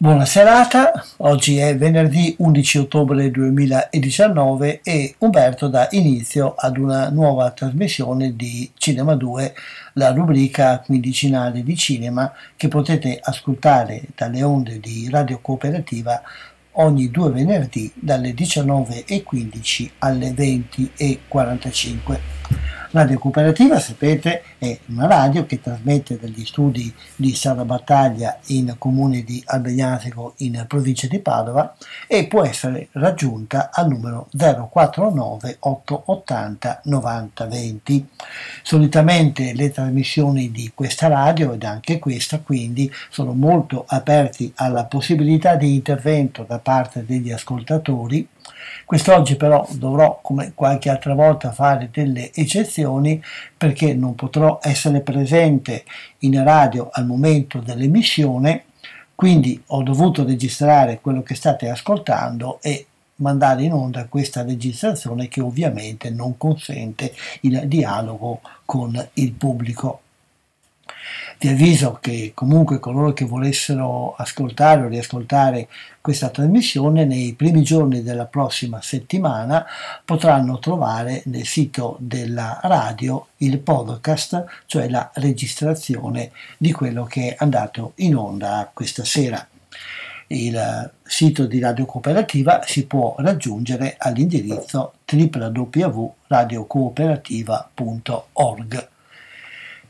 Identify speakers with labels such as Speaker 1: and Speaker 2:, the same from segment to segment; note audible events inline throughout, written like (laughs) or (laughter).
Speaker 1: Buona serata, oggi è venerdì 11 ottobre 2019 e Umberto dà inizio ad una nuova trasmissione di Cinema 2, la rubrica quindicinale di cinema che potete ascoltare dalle onde di Radio Cooperativa ogni due venerdì dalle 19.15 alle 20.45. Radio Cooperativa, sapete, è una radio che trasmette dagli studi di Sala Battaglia in comune di Albegnatico in provincia di Padova e può essere raggiunta al numero 049 880 90 20. Solitamente le trasmissioni di questa radio ed anche questa quindi sono molto aperti alla possibilità di intervento da parte degli ascoltatori Quest'oggi però dovrò, come qualche altra volta, fare delle eccezioni perché non potrò essere presente in radio al momento dell'emissione, quindi ho dovuto registrare quello che state ascoltando e mandare in onda questa registrazione che ovviamente non consente il dialogo con il pubblico. Vi avviso che comunque coloro che volessero ascoltare o riascoltare questa trasmissione nei primi giorni della prossima settimana potranno trovare nel sito della radio il podcast, cioè la registrazione di quello che è andato in onda questa sera. Il sito di Radio Cooperativa si può raggiungere all'indirizzo www.radiocooperativa.org.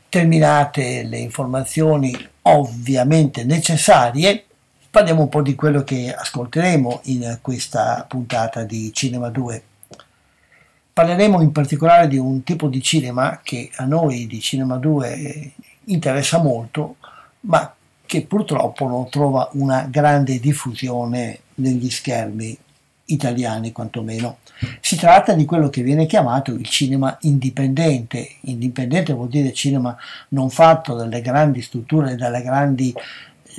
Speaker 1: Terminate le informazioni ovviamente necessarie, parliamo un po' di quello che ascolteremo in questa puntata di Cinema 2. Parleremo in particolare di un tipo di cinema che a noi di Cinema 2 interessa molto, ma che purtroppo non trova una grande diffusione negli schermi italiani quantomeno. Si tratta di quello che viene chiamato il cinema indipendente. Indipendente vuol dire cinema non fatto dalle grandi strutture, dalle grandi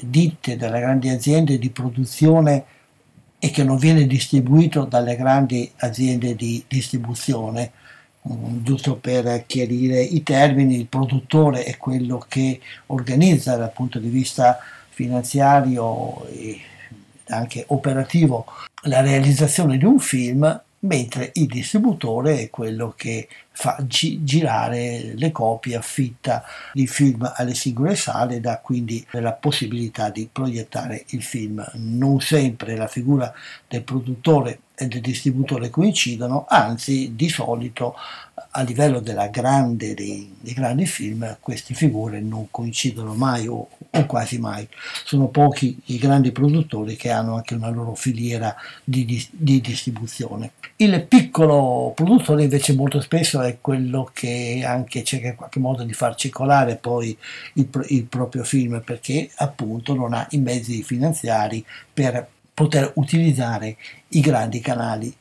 Speaker 1: ditte, dalle grandi aziende di produzione e che non viene distribuito dalle grandi aziende di distribuzione. Mm, giusto per chiarire i termini, il produttore è quello che organizza dal punto di vista finanziario e anche operativo la realizzazione di un film mentre il distributore è quello che fa gi- girare le copie, affitta i film alle singole sale e dà quindi la possibilità di proiettare il film. Non sempre la figura del produttore e del distributore coincidono, anzi di solito a livello grande, dei, dei, grandi film queste figure non coincidono mai o, o, quasi mai. Sono pochi i grandi produttori che hanno anche una loro filiera di, di, di distribuzione. Il piccolo produttore invece molto spesso è quello che anche cerca in qualche modo di far circolare poi il, il proprio film perché appunto non ha i mezzi finanziari per poter utilizzare i grandi canali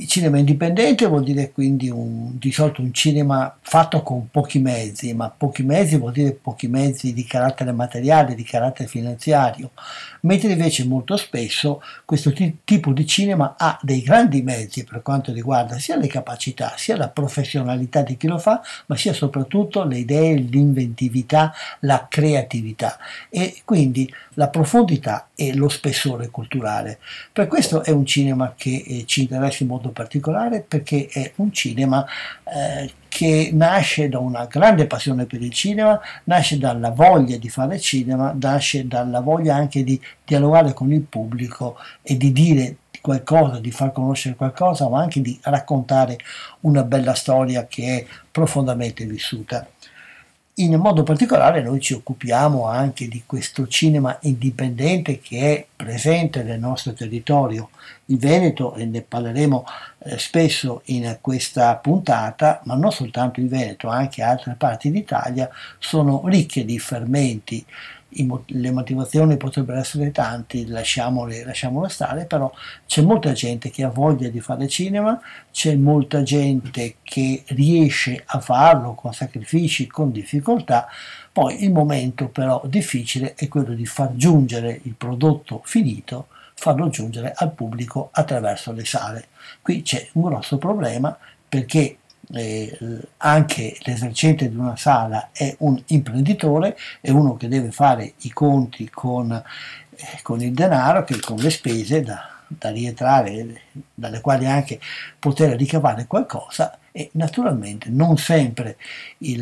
Speaker 1: il cinema indipendente vuol dire quindi un, di solito un cinema fatto con pochi mezzi, ma pochi mezzi vuol dire pochi mezzi di carattere materiale, di carattere finanziario, mentre invece molto spesso questo t- tipo di cinema ha dei grandi mezzi per quanto riguarda sia le capacità, sia la professionalità di chi lo fa, ma sia soprattutto le idee, l'inventività, la creatività e quindi la profondità e lo spessore culturale. Per questo è un cinema che eh, ci interessa in modo modo particolare perché è un cinema eh, che nasce da una grande passione per il cinema, nasce dalla voglia di fare cinema, nasce dalla voglia anche di dialogare con il pubblico e di dire qualcosa, di far conoscere qualcosa, ma anche di raccontare una bella storia che è profondamente vissuta. In modo particolare noi ci occupiamo anche di questo cinema indipendente che è presente nel nostro territorio, il Veneto, e ne parleremo eh, spesso in questa puntata, ma non soltanto il Veneto, anche altre parti d'Italia sono ricche di fermenti le motivazioni potrebbero essere tante, lasciamole, lasciamole stare, però c'è molta gente che ha voglia di fare cinema, c'è molta gente che riesce a farlo con sacrifici, con difficoltà, poi il momento però difficile è quello di far giungere il prodotto finito, farlo giungere al pubblico attraverso le sale. Qui c'è un grosso problema perché eh, anche l'esercente di una sala è un imprenditore, è uno che deve fare i conti con, eh, con il denaro, che, con le spese da, da rientrare, dalle quali anche poter ricavare qualcosa e naturalmente non sempre il,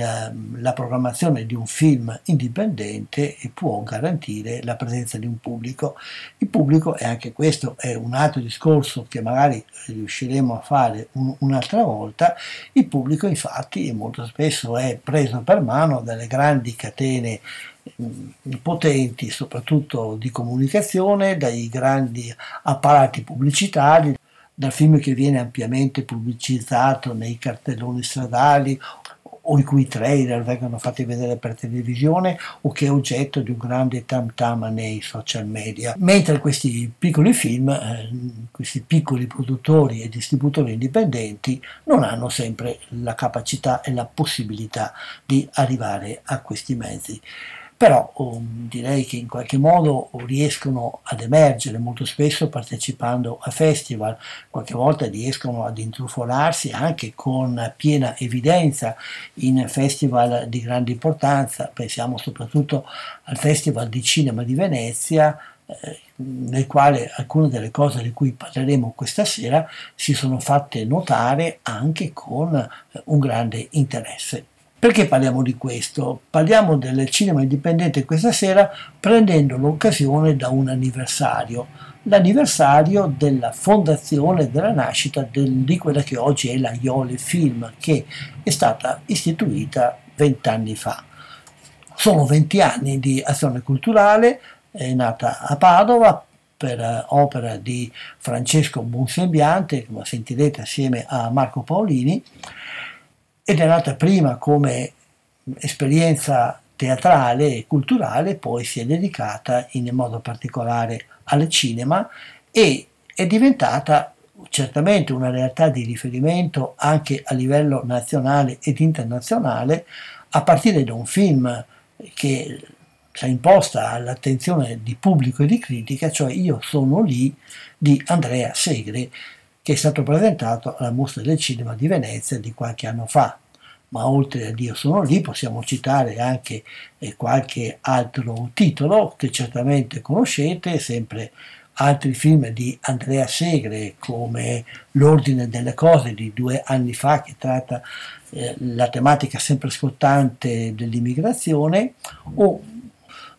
Speaker 1: la programmazione di un film indipendente può garantire la presenza di un pubblico. Il pubblico, e anche questo è un altro discorso che magari riusciremo a fare un, un'altra volta, il pubblico infatti molto spesso è preso per mano dalle grandi catene potenti, soprattutto di comunicazione, dai grandi apparati pubblicitari, dal film che viene ampiamente pubblicizzato nei cartelloni stradali o i cui trailer vengono fatti vedere per televisione o che è oggetto di un grande tam tam nei social media. Mentre questi piccoli film, eh, questi piccoli produttori e distributori indipendenti non hanno sempre la capacità e la possibilità di arrivare a questi mezzi però um, direi che in qualche modo riescono ad emergere molto spesso partecipando a festival, qualche volta riescono ad intrufolarsi anche con piena evidenza in festival di grande importanza, pensiamo soprattutto al Festival di Cinema di Venezia, eh, nel quale alcune delle cose di cui parleremo questa sera si sono fatte notare anche con un grande interesse. Perché parliamo di questo? Parliamo del cinema indipendente questa sera prendendo l'occasione da un anniversario, l'anniversario della fondazione, della nascita del, di quella che oggi è la Iole Film, che è stata istituita vent'anni fa. Sono venti anni di azione culturale, è nata a Padova per opera di Francesco Bonsembiante, come sentirete assieme a Marco Paolini, ed è nata prima come esperienza teatrale e culturale, poi si è dedicata in modo particolare al cinema e è diventata certamente una realtà di riferimento anche a livello nazionale ed internazionale a partire da un film che si è imposta all'attenzione di pubblico e di critica, cioè Io sono lì di Andrea Segre, che è stato presentato alla Mostra del Cinema di Venezia di qualche anno fa. Ma oltre a Dio sono lì possiamo citare anche eh, qualche altro titolo che certamente conoscete, sempre altri film di Andrea Segre come L'ordine delle cose di due anni fa che tratta eh, la tematica sempre scottante dell'immigrazione o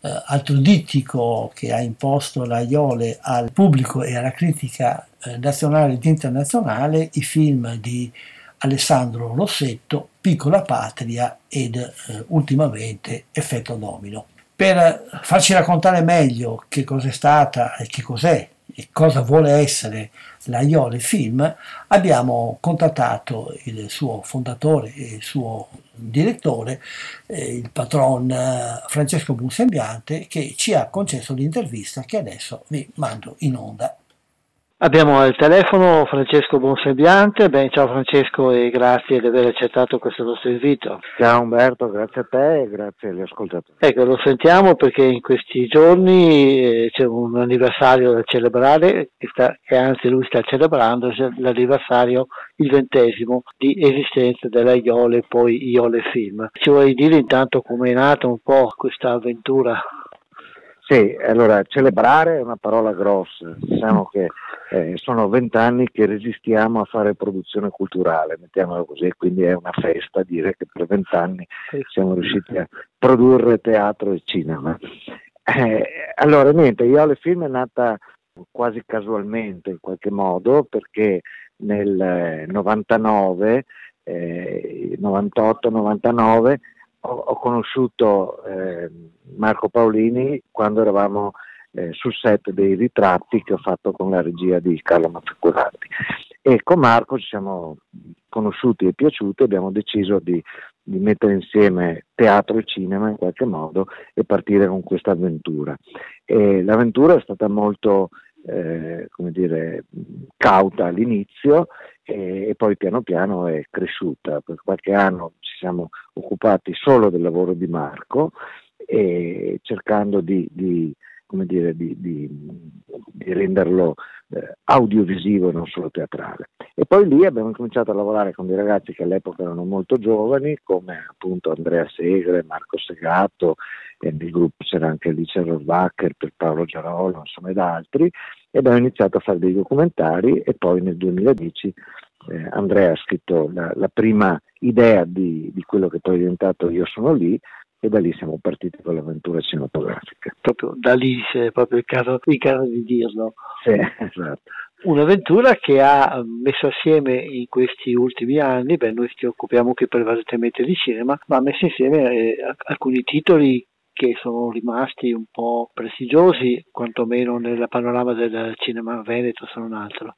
Speaker 1: eh, altro dittico che ha imposto la Iole al pubblico e alla critica eh, nazionale ed internazionale i film di Alessandro Rossetto, Piccola Patria ed eh, ultimamente Effetto Domino. Per farci raccontare meglio che cos'è stata e che cos'è e cosa vuole essere la Iole Film, abbiamo contattato il suo fondatore e il suo direttore, eh, il patron eh, Francesco Bunsembiante, che ci ha concesso l'intervista che adesso vi mando in onda.
Speaker 2: Abbiamo al telefono Francesco Bonsembiante. Ben, ciao Francesco e grazie di aver accettato questo nostro invito.
Speaker 3: Ciao Umberto, grazie a te e grazie agli ascoltatori.
Speaker 2: Ecco, lo sentiamo perché in questi giorni eh, c'è un anniversario da celebrare e, sta, e anzi lui sta celebrando l'anniversario, il ventesimo di esistenza della Iole e poi Iole Film. Ci vuoi dire intanto come è nata un po' questa avventura?
Speaker 3: Sì, allora celebrare è una parola grossa, diciamo che eh, sono vent'anni che resistiamo a fare produzione culturale, mettiamola così, quindi è una festa dire che per vent'anni siamo riusciti a produrre teatro e cinema. Eh, allora niente, io alle film è nata quasi casualmente in qualche modo perché nel 99, eh, 98-99 eh, ho, conosciuto eh, Marco Paolini quando eravamo eh, sul set dei ritratti che ho fatto con la regia di Carlo Mazzacurati. E con Marco ci siamo conosciuti e piaciuti, abbiamo deciso di, di mettere insieme teatro e cinema in qualche modo e partire con questa avventura. E l'avventura è stata molto eh, come dire, cauta all'inizio e, e, poi piano piano è cresciuta. Per qualche anno ci siamo occupati solo del lavoro di Marco e cercando di, di come dire, di, di, di renderlo eh, audiovisivo e non solo teatrale. E poi lì abbiamo cominciato a lavorare con dei ragazzi che all'epoca erano molto giovani, come appunto Andrea Segre, Marco Segato, e nel gruppo c'era anche Alice per Paolo Giarolo, insomma ed altri, e abbiamo iniziato a fare dei documentari e poi nel 2010 eh, Andrea ha scritto la, la prima idea di, di, quello che poi è diventato Io sono lì e da lì siamo partiti con l'avventura cinematografica.
Speaker 2: Proprio da lì è proprio il caso, il caso di dirlo.
Speaker 3: Sì, esatto.
Speaker 2: Un'avventura che ha messo assieme in questi ultimi anni, beh, noi ci occupiamo qui prevalentemente di cinema, ma ha messo insieme eh, alcuni titoli che sono rimasti un po' prestigiosi, quantomeno nel panorama del cinema veneto, se non altro.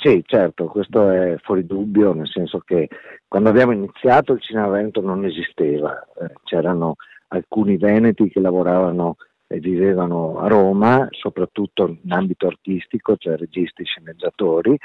Speaker 3: Sì, certo, questo è fuori dubbio, nel senso che quando abbiamo iniziato il cinema veneto non esisteva, eh, c'erano alcuni veneti che lavoravano e vivevano a Roma, soprattutto in ambito artistico, cioè registi, sceneggiatori,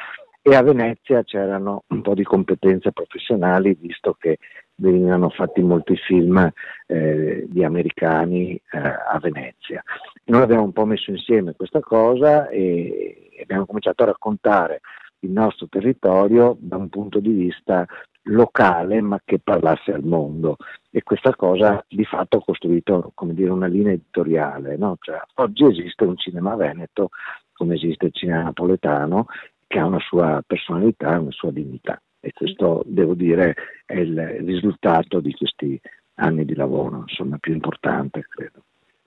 Speaker 3: e a Venezia c'erano un po' di competenze professionali, visto che venivano fatti molti film eh, di americani eh, a Venezia. Noi abbiamo un po' messo insieme questa cosa e abbiamo cominciato a raccontare il nostro territorio da un punto di vista locale ma che parlasse al mondo e questa cosa di fatto ha costruito dire, una linea editoriale. No? Cioè, oggi esiste un cinema veneto come esiste il cinema napoletano che ha una sua personalità, una sua dignità e questo devo dire è il risultato di questi anni di lavoro, insomma più importante credo.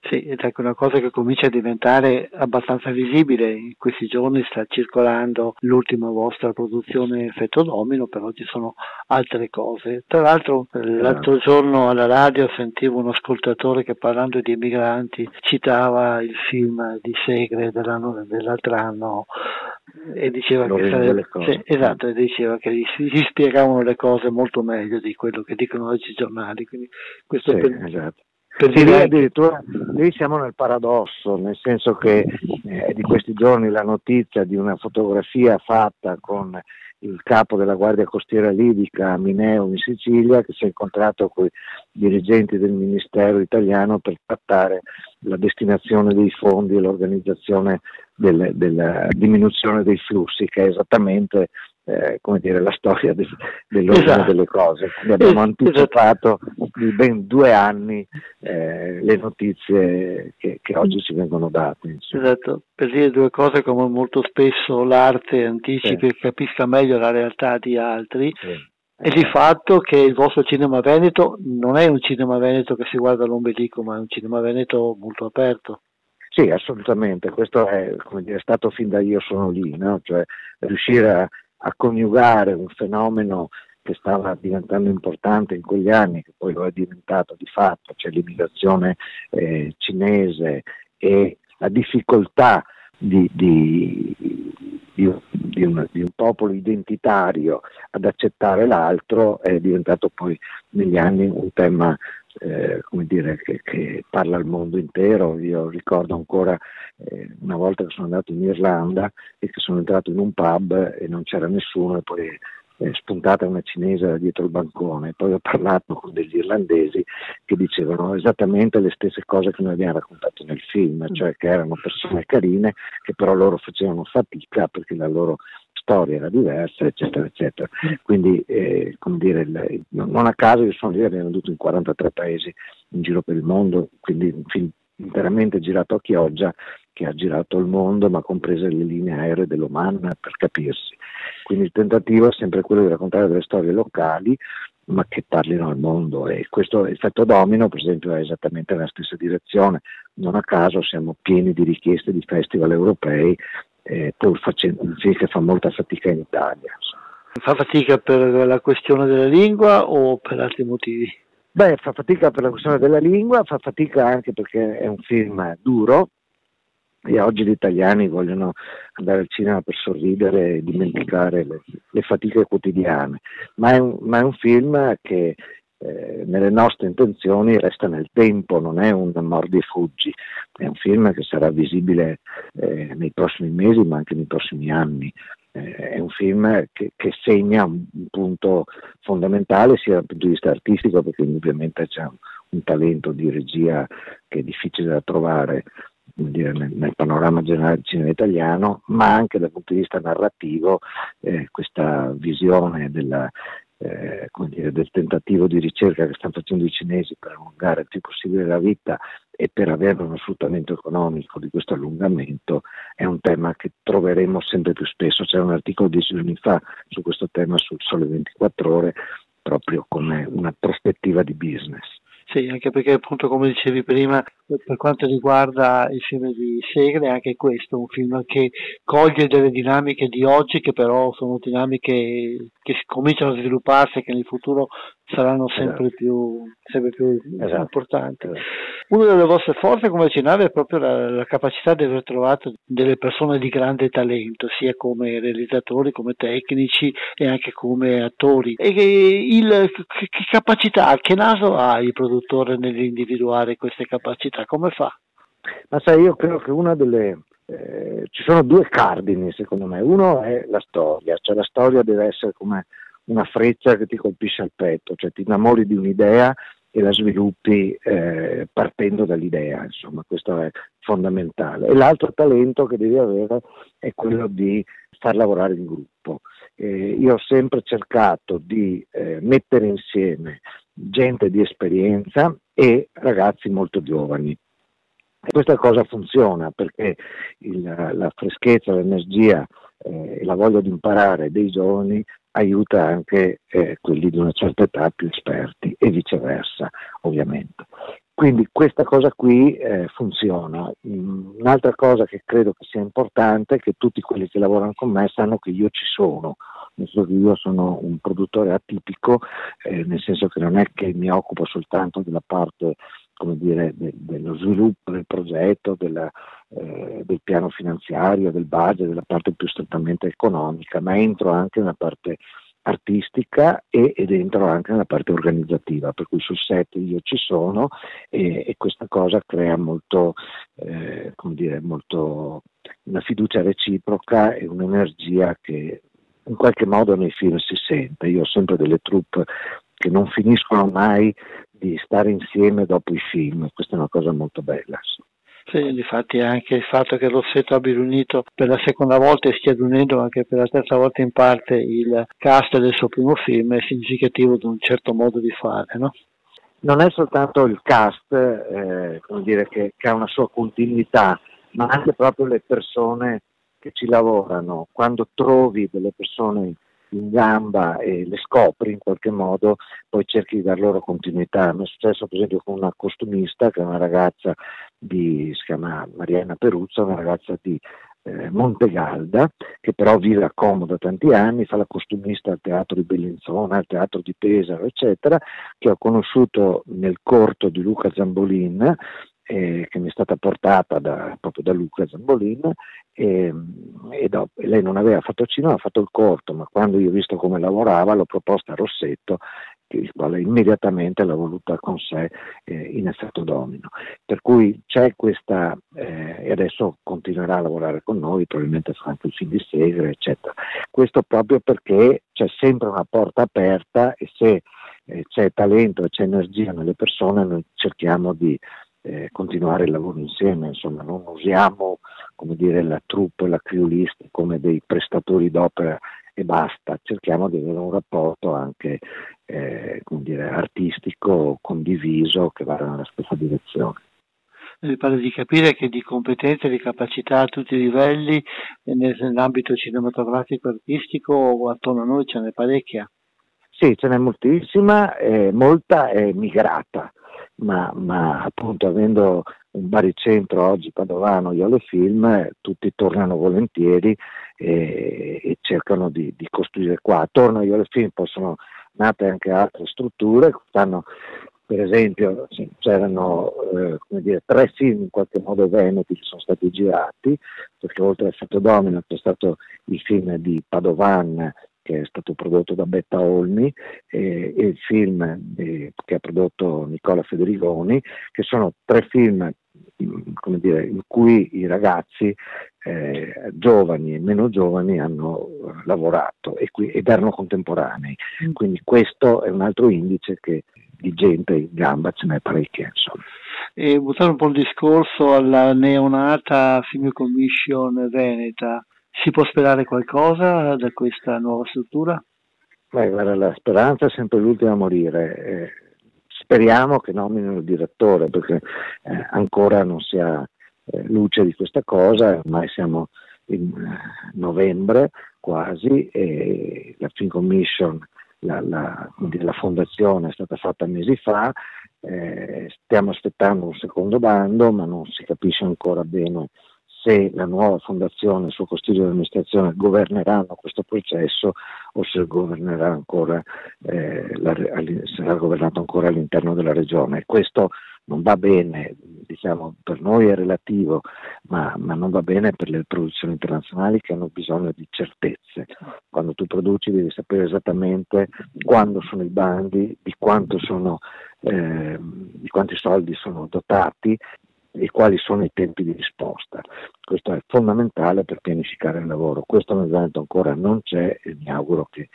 Speaker 2: Sì, ed è una cosa che comincia a diventare abbastanza visibile. In questi giorni sta circolando l'ultima vostra produzione Effetto Domino, però ci sono altre cose. Tra l'altro, l'altro giorno alla radio sentivo un ascoltatore che parlando di emigranti citava il film di Segre dell'altro anno e diceva che sarebbe, sì, esatto, e diceva che si, si, spiegavano le cose molto meglio di quello che dicono oggi i giornali. Quindi questo
Speaker 3: sì,
Speaker 2: per,
Speaker 3: esatto. Per sì, lì addirittura lì siamo nel paradosso, nel senso che eh, di questi giorni la notizia di una fotografia fatta con il capo della Guardia Costiera Libica a Mineo in Sicilia che si è incontrato con i dirigenti del Ministero italiano per trattare la destinazione dei fondi e l'organizzazione del, della diminuzione dei flussi, che è esattamente eh, come dire, la storia de, dell'ordine esatto. delle cose. Quindi abbiamo esatto. anticipato di ben due anni eh, le notizie che, che, oggi ci vengono date.
Speaker 2: Insomma. Esatto, per dire due cose come molto spesso l'arte anticipi sì. e capisca meglio la realtà di altri. Sì. E di fatto che il vostro cinema veneto non è un cinema veneto che si guarda all'ombelico, ma è un cinema veneto molto aperto.
Speaker 3: Sì, assolutamente, questo è dire, stato fin da io sono lì, no? cioè riuscire a, a coniugare un fenomeno che stava diventando importante in quegli anni, che poi lo è diventato di fatto, cioè l'immigrazione eh, cinese e la difficoltà di, di, di, un, un, di, un, popolo identitario ad accettare l'altro è diventato poi negli anni un tema eh, dire, che, che, parla al mondo intero. Io ricordo ancora eh, una volta che sono andato in Irlanda e che sono entrato in un pub e non c'era nessuno e poi è spuntata una cinese dietro il bancone. Poi ho parlato con degli irlandesi che dicevano esattamente le stesse cose che noi abbiamo raccontato nel film, cioè che erano persone carine che però loro facevano fatica perché la loro storia era diversa, eccetera, eccetera. Quindi, eh, come dire, non a caso io sono lì, abbiamo venduto in 43 paesi in giro per il mondo, quindi un film interamente girato a Chioggia che ha girato il mondo, ma comprese le linee aeree dell'Oman per capirsi. Quindi il tentativo è sempre quello di raccontare delle storie locali, ma che parlino al mondo e questo effetto domino per esempio è esattamente nella stessa direzione non a caso siamo pieni di richieste di festival europei eh, pur facendo un film che fa molta fatica in Italia.
Speaker 2: Fa fatica per la questione della lingua o per altri motivi?
Speaker 3: Beh, fa fatica per la questione della lingua, fa fatica anche perché è un film duro e oggi gli italiani vogliono andare al cinema per sorridere e dimenticare le, le fatiche quotidiane, ma è un, ma è un film che eh, nelle nostre intenzioni resta nel tempo, non è un mordi e fuggi, è un film che sarà visibile eh, nei prossimi mesi ma anche nei prossimi anni. Eh, è un film che, che, segna un, un, punto fondamentale sia dal punto di vista artistico perché ovviamente c'è un, un talento di regia che è difficile da trovare dire, nel, nel, panorama generale del cinema italiano, ma anche dal punto di vista narrativo eh, questa visione della, eh, dire, del tentativo di ricerca che stanno facendo i cinesi per allungare il più possibile la vita e per avere uno sfruttamento economico di questo allungamento è un tema che troveremo sempre più spesso. C'era un articolo dieci giorni fa su questo tema sul Sole 24 ore proprio come una prospettiva di business.
Speaker 2: Sì, anche perché appunto come dicevi prima, per quanto riguarda il film di Segre, anche questo è un film che coglie delle dinamiche di oggi che però sono dinamiche che cominciano a svilupparsi e che nel futuro saranno sempre esatto. più, sempre più esatto. importanti. Esatto. Una delle vostre forze come Cinave è proprio la, la, capacità di aver trovato delle persone di grande talento, sia come realizzatori, come tecnici e anche come attori. E che, il, che capacità, che naso ha il produttore nell'individuare queste capacità? Come fa?
Speaker 3: Ma sai, io credo che una delle, eh, ci sono due cardini secondo me, uno è la storia, cioè la storia deve essere come una freccia che ti colpisce al petto, cioè ti innamori di un'idea e la sviluppi eh, partendo dall'idea, insomma, questo è fondamentale. E l'altro talento che devi avere è quello di far lavorare il gruppo. Eh, io ho sempre cercato di eh, mettere insieme gente di esperienza e ragazzi molto giovani. E questa cosa funziona perché il, la freschezza, l'energia eh, la voglia di imparare dei giovani aiuta anche eh, quelli di una certa età più esperti e viceversa, ovviamente. Quindi questa cosa qui eh, funziona. Mm, un'altra cosa che credo che sia importante è che tutti quelli che lavorano con me sanno che io ci sono, nel senso che io sono un produttore atipico, eh, nel senso che non è che mi occupo soltanto della parte come dire, de, dello sviluppo del progetto, della, eh, del piano finanziario, del budget, della parte più strettamente economica, ma entro anche nella parte artistica e, ed entro anche nella parte organizzativa, per cui sul set io ci sono e, e questa cosa crea molto, eh, come dire, molto una fiducia reciproca e un'energia che in qualche modo nei film si sente. Io ho sempre delle troupe che non finiscono mai di stare insieme dopo i film, questa è una cosa molto bella.
Speaker 2: Sì, infatti anche il fatto che Rossetto abbia riunito per la seconda volta e stia riunendo anche per la terza volta in parte il cast del suo primo film è significativo di un certo modo di fare, no?
Speaker 3: Non è soltanto il cast eh, dire, che, che ha una sua continuità, ma anche proprio le persone che ci lavorano. Quando trovi delle persone in gamba e le scopri in qualche modo, poi cerchi di dar loro continuità. Mi è successo per esempio con una costumista che è una ragazza di, si chiama Mariana Peruzza, una ragazza di eh, Montegalda, che però vive a Como da tanti anni, fa la costumista al teatro di Bellinzona, al teatro di Pesaro, eccetera, che ho conosciuto nel corto di Luca Zambolin eh, che mi è stata portata da, proprio da Luca Zambolin e, e, dopo, lei non aveva fatto cinema, ha fatto il corto, ma quando io ho visto come lavorava l'ho proposta a Rossetto, il quale immediatamente l'ha voluta con sé eh, in effetto domino. Per cui c'è questa, eh, e adesso continuerà a lavorare con noi, probabilmente farà anche il film di Segre, eccetera. Questo proprio perché c'è sempre una porta aperta e se eh, c'è talento e c'è energia nelle persone noi cerchiamo di eh, continuare il lavoro insieme, insomma non usiamo come dire, la troupe, la crew list come dei prestatori d'opera e basta, cerchiamo di avere un rapporto anche eh, dire, artistico condiviso che vada nella stessa direzione.
Speaker 2: Mi pare di capire che di competenze e di capacità a tutti i livelli nell'ambito cinematografico artistico attorno a noi ce n'è parecchia.
Speaker 3: Sì, ce n'è moltissima, eh, molta è migrata, ma, ma, appunto avendo un baricentro oggi padovano Iole Film, tutti tornano volentieri e, e cercano di, di, costruire qua. Attorno a Iole Film possono nate anche altre strutture, quest'anno per esempio c'erano eh, dire, tre film in qualche modo veneti che sono stati girati, perché oltre a Effetto Domino c'è stato il film di Padovan che è stato prodotto da Betta Olmi, e, e il film di, che ha prodotto Nicola Federigoni, che sono tre film come dire, in cui i ragazzi eh, giovani e meno giovani hanno lavorato e qui, ed erano contemporanei. Mm. Quindi questo è un altro indice che di gente in gamba ce n'è parecchia. Insomma.
Speaker 2: e buttare un po' il discorso alla neonata Film Commission Veneta. Si può sperare qualcosa da questa nuova struttura?
Speaker 3: Beh, guarda, la speranza è sempre l'ultima a morire. Eh, speriamo che nominino il direttore perché eh, ancora non si ha eh, luce di questa cosa, ormai siamo in eh, novembre quasi e la Film Commission, la, la, la fondazione è stata fatta mesi fa, eh, stiamo aspettando un secondo bando ma non si capisce ancora bene se la nuova fondazione il suo consiglio di amministrazione governeranno questo processo o se governerà ancora, eh, la, sarà governato ancora all'interno della regione. Questo non va bene, diciamo, per noi è relativo, ma, ma, non va bene per le produzioni internazionali che hanno bisogno di certezze. Quando tu produci devi sapere esattamente quando sono i bandi, di, sono, eh, di quanti soldi sono dotati e quali sono i tempi di risposta. Questo è fondamentale per pianificare il lavoro. Questo nel Veneto ancora non c'è e mi auguro che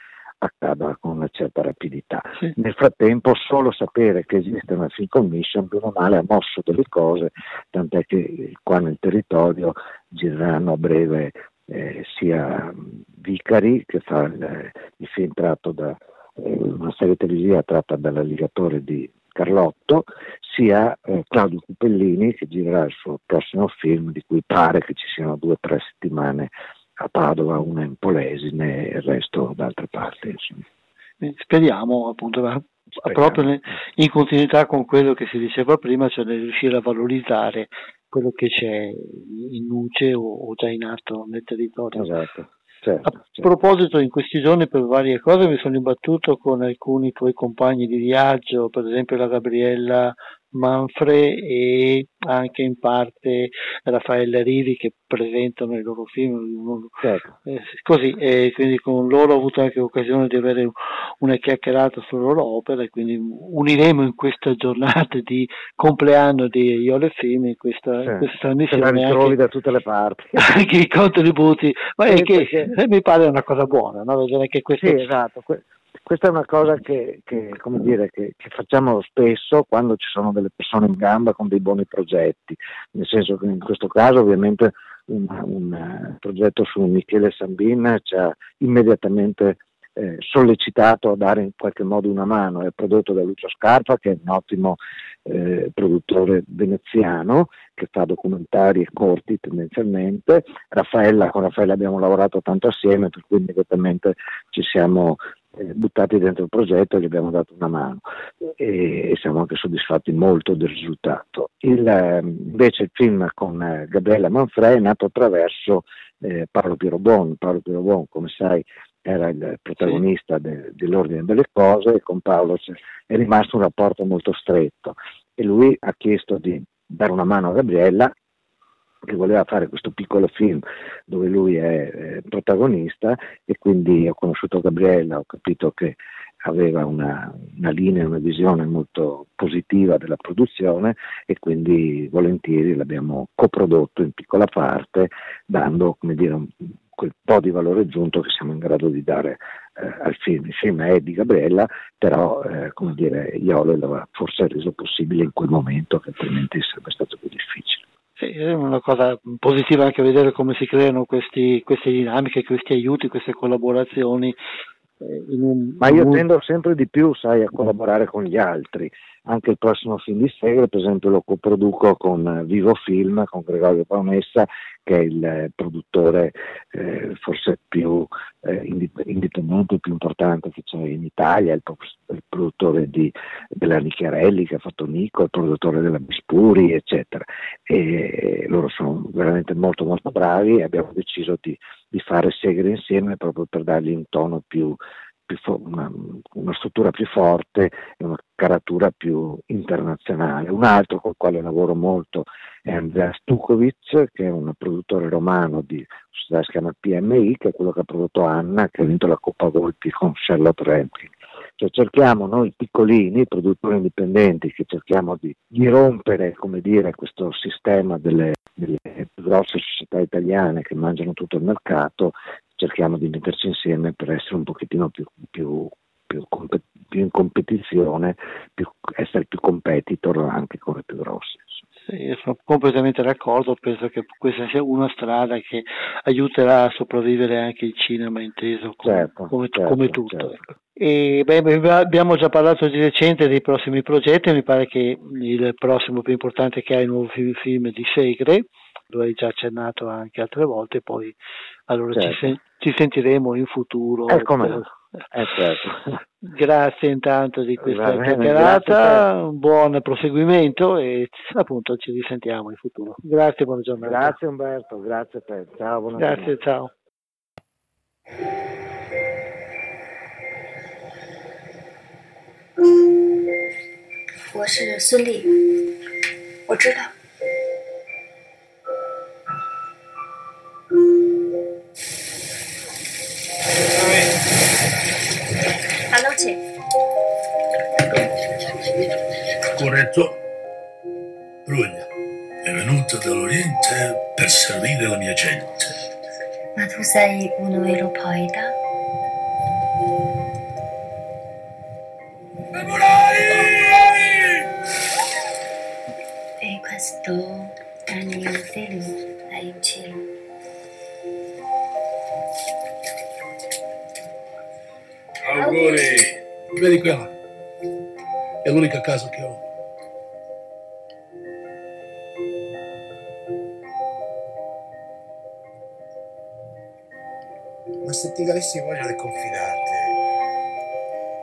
Speaker 3: accada con una certa rapidità. Sì. Nel frattempo solo sapere che esiste una film commission più o male ha mosso delle cose, tant'è che qua nel territorio gireranno a breve eh, sia Vicari che fa il, il film tratto da eh, una serie televisiva tratta dall'alligatore di Carlotto, sia eh, Claudio Cupellini che girerà il suo prossimo film di cui pare che ci siano due o tre settimane a Padova, una in Polesine e il resto da altre parti. Insomma.
Speaker 2: Speriamo appunto Speriamo. proprio in continuità con quello che si diceva prima, cioè di riuscire a valorizzare quello che c'è in luce o, o già in atto nel territorio.
Speaker 3: Esatto.
Speaker 2: Certo, a certo. proposito, in questi giorni per varie cose mi sono imbattuto con alcuni tuoi compagni di viaggio, per esempio la Gabriella Manfre e anche in parte Raffaella Rivi che presentano i loro film certo. eh, così e quindi con loro ho avuto anche l'occasione di avere una chiacchierata sulla loro opera e quindi uniremo in questa giornata di compleanno di Iole Film in questa,
Speaker 3: certo.
Speaker 2: questa
Speaker 3: trasmissione anche, da tutte le parti (laughs)
Speaker 2: anche i contributi ma sì, è che mi pare una cosa buona no? vedere che questo
Speaker 3: sì, esatto questa è una cosa che, che, dire, che, che, facciamo spesso quando ci sono delle persone in gamba con dei buoni progetti, nel senso che in questo caso ovviamente un, un uh, progetto su Michele Sambin ci ha immediatamente eh, sollecitato a dare in qualche modo una mano. È prodotto da Lucio Scarpa, che è un ottimo eh, produttore veneziano, che fa documentari corti tendenzialmente. Raffaella, con Raffaella abbiamo lavorato tanto assieme, per cui immediatamente ci siamo eh, buttati dentro il progetto e gli abbiamo dato una mano e, siamo anche soddisfatti molto del risultato. Il, eh, invece il film con eh, Gabriella Manfredi è nato attraverso eh, Paolo Pirobon. Paolo Pirobon, come sai, era il protagonista de, dell'ordine delle cose e con Paolo è rimasto un rapporto molto stretto e lui ha chiesto di dare una mano a Gabriella che voleva fare questo piccolo film dove lui è eh, protagonista e quindi ho conosciuto Gabriella, ho capito che aveva una, una linea, una visione molto positiva della produzione e quindi volentieri l'abbiamo coprodotto in piccola parte dando come dire, un, quel po' di valore aggiunto che siamo in grado di dare eh, al film. Il film è di Gabriella, però eh, come dire, Iolo l'aveva forse reso possibile in quel momento che altrimenti sarebbe stato più difficile.
Speaker 2: È una cosa positiva anche vedere come si creano questi, queste dinamiche, questi aiuti, queste collaborazioni.
Speaker 3: Eh, un, Ma io un... tendo sempre di più, sai, a collaborare con gli altri anche il prossimo film di Segre, per esempio lo coproduco con Vivo Film, con Gregorio Paonessa, che è il eh, produttore eh, forse più eh, indipendente, più importante che c'è in Italia, il, il produttore di, della Nicchiarelli che ha fatto Nico, il produttore della Bispuri, eccetera. E loro sono veramente molto molto bravi e abbiamo deciso di, di fare Segre insieme proprio per dargli un tono più una, una, struttura più forte e una caratura più internazionale. Un altro col quale lavoro molto è Andrea Stukovic, che è un produttore romano di società si chiama PMI, che è quello che ha prodotto Anna, che ha vinto la Coppa Volpi con Charlotte Rampling. Cioè cerchiamo noi piccolini, produttori indipendenti, che cerchiamo di, di rompere dire, questo sistema delle, delle grosse società italiane che mangiano tutto il mercato, cerchiamo di metterci insieme per essere un pochettino più, più, più, più in competizione, essere più competitor anche con le più grosse.
Speaker 2: Sì, sono completamente d'accordo, penso che questa sia una strada che aiuterà a sopravvivere anche il cinema inteso come, certo, come, certo, come tutto. Certo. E, beh, abbiamo già parlato di recente dei prossimi progetti, mi pare che il prossimo più importante che ha il nuovo film, film di Segre, lo hai già accennato anche altre volte, poi allora certo. ci, sen- ci, sentiremo in futuro.
Speaker 3: Eh, come no. eh, certo. (laughs)
Speaker 2: Grazie intanto di questa chiacchierata, un buon proseguimento e appunto ci risentiamo in futuro. Grazie, buona giornata.
Speaker 3: Grazie Umberto, grazie a te. Ciao, buona
Speaker 2: Grazie,
Speaker 3: giornata.
Speaker 2: ciao.
Speaker 4: 我是孙俪，我知道。
Speaker 5: Corretto. Bruglia è venuta dall'Oriente per servire la mia gente.
Speaker 4: Ma tu sei un vero poeta? E questo è il mio film, è in cielo.
Speaker 5: Auguri! Vedi qua. È l'unica casa che ho.
Speaker 6: Ma se ti avessi voglia di confidarti,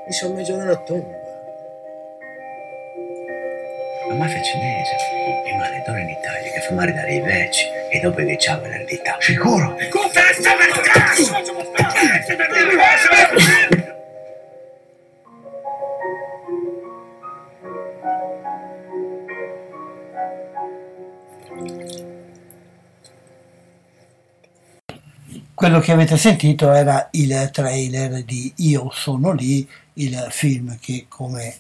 Speaker 6: mi sono messo nella tomba.
Speaker 7: La mafia cinese è un maledore in Italia che fa maritare i vecchi e dopo che c'ha l'eredità.
Speaker 5: Sicuro?
Speaker 7: Confessa per cazzo!
Speaker 1: Quello che avete sentito era il trailer di Io sono lì, il film che come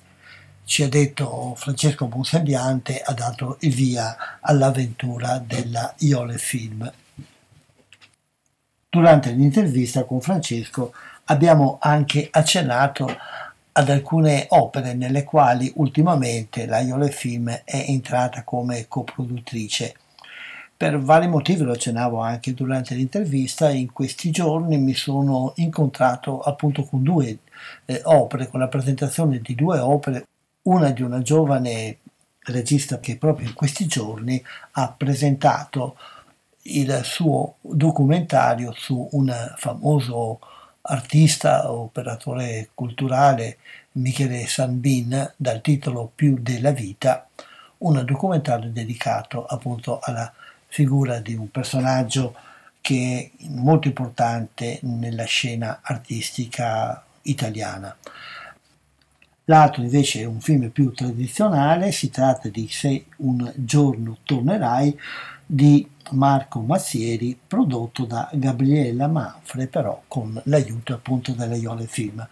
Speaker 1: ci ha detto Francesco Bonsembiante ha dato il via all'avventura della Iole Film. Durante l'intervista con Francesco abbiamo anche accennato ad alcune opere nelle quali ultimamente la Iole Film è entrata come coproduttrice per vari motivi, lo accennavo anche durante l'intervista, in questi giorni mi sono incontrato appunto con due eh, opere, con la presentazione di due opere, una di una giovane regista che proprio in questi giorni ha presentato il suo documentario su un famoso artista, operatore culturale, Michele Sanbin, dal titolo Più della vita, un documentario dedicato appunto alla figura di un personaggio che è molto importante nella scena artistica italiana. L'altro invece è un film più tradizionale, si tratta di Se un giorno tornerai di Marco Mazzieri, prodotto da Gabriella Manfre, però con l'aiuto appunto delle Iole Film.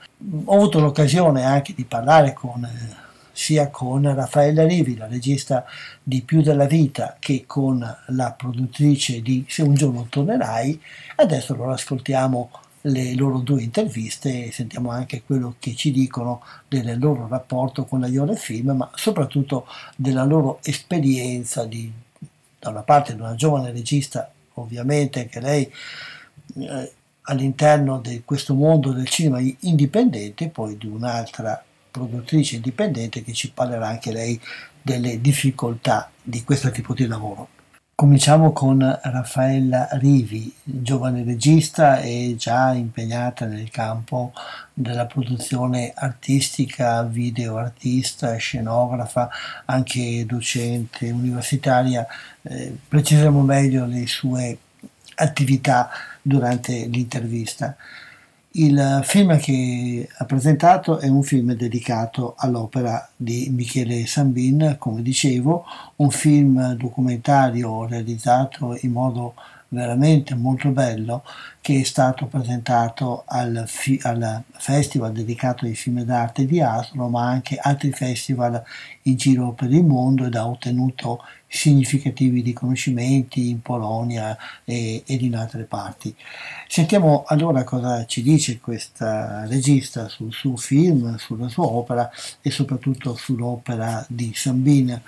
Speaker 1: Ho avuto l'occasione anche di parlare con eh, sia con Raffaella Rivi, la regista di Più della vita, che con la produttrice di Se un giorno tornerai. Adesso lo ascoltiamo le loro due interviste e sentiamo anche quello che ci dicono del loro rapporto con la Iore Film, ma soprattutto della loro esperienza di, da una parte di una giovane regista, ovviamente che lei eh, all'interno di questo mondo del cinema indipendente, poi di un'altra produttrice indipendente che ci parlerà anche lei delle difficoltà di questo tipo di lavoro. Cominciamo con Raffaella Rivi, giovane regista e già impegnata nel campo della produzione artistica, video artista, scenografa, anche docente universitaria. Eh, precisiamo meglio le sue attività durante l'intervista. Il film che ha presentato è un film dedicato all'opera di Michele Sambin, come dicevo, un film documentario realizzato in modo veramente molto bello che è stato presentato al, fi- al, festival dedicato ai film d'arte di Asolo ma anche altri festival in giro per il mondo ed ha ottenuto significativi riconoscimenti in Polonia e, ed in altre parti. Sentiamo allora cosa ci dice questa regista sul suo film, sulla sua opera e soprattutto sull'opera di Sambin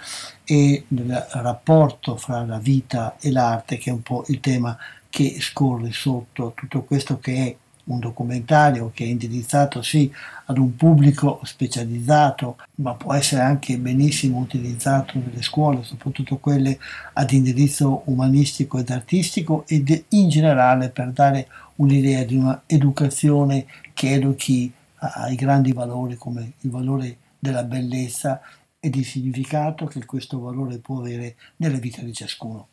Speaker 1: e nel rapporto fra la vita e l'arte, che è un po' il tema che scorre sotto tutto questo che è un documentario che è indirizzato sì ad un pubblico specializzato, ma può essere anche benissimo utilizzato nelle scuole, soprattutto quelle ad indirizzo umanistico ed artistico ed in generale per dare un'idea di una educazione che educhi ai grandi valori come il valore della bellezza e di significato che questo valore può avere nella vita di ciascuno.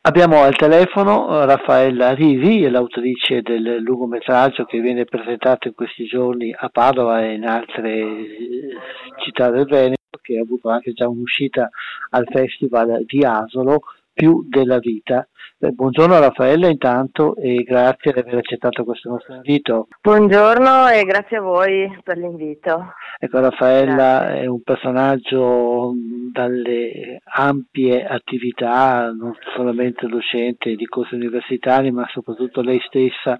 Speaker 2: Abbiamo al telefono Raffaella Rivi, l'autrice del lungometraggio che viene presentato in questi giorni a Padova e in altre eh, città del Veneto, che ha avuto anche già un'uscita al Festival di Asolo, più della vita. Beh, buongiorno Raffaella intanto e grazie di aver accettato questo nostro invito.
Speaker 8: Buongiorno e grazie a voi per l'invito.
Speaker 2: Ecco, Raffaella grazie. è un personaggio dalle ampie attività, non solamente docente di corsi universitari, ma soprattutto lei stessa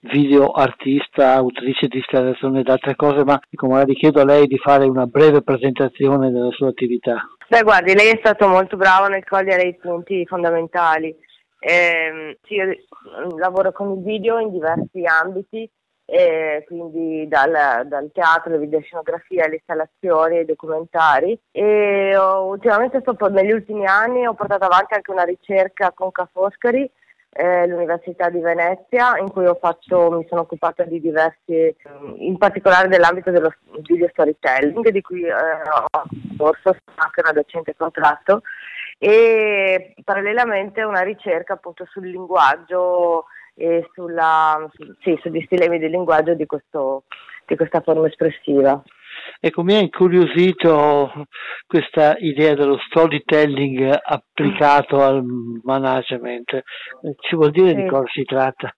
Speaker 2: video artista, autrice di installazione ed altre cose, ma ecco, magari chiedo a lei di fare una breve presentazione della sua attività.
Speaker 8: Beh, guardi, lei è stato molto bravo nel cogliere i punti fondamentali. Eh, sì, lavoro con il video in diversi ambiti, eh, quindi dal, dal, teatro, la videoscenografia, le installazioni, i documentari. E ho, ultimamente sto, negli ultimi anni ho portato avanti anche una ricerca con Ca' Foscari eh, l'Università di Venezia in cui fatto, mi sono occupata di diversi, in particolare dell'ambito dello video storytelling di cui eh, ho corso anche una docente contratto e parallelamente una ricerca appunto sul linguaggio e sulla, sì, sugli stilemi del linguaggio di, questo, di questa forma espressiva.
Speaker 2: Ecco, mi ha incuriosito questa idea dello storytelling applicato al management. Ci vuol dire sì. di cosa si tratta?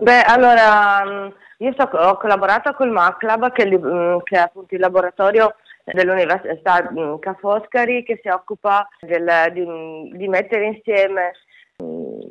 Speaker 8: Beh, allora, io so, ho collaborato col MACLAB, che, che è appunto il laboratorio dell'Università mm, Ca' Foscari che si occupa del, di, di, mettere insieme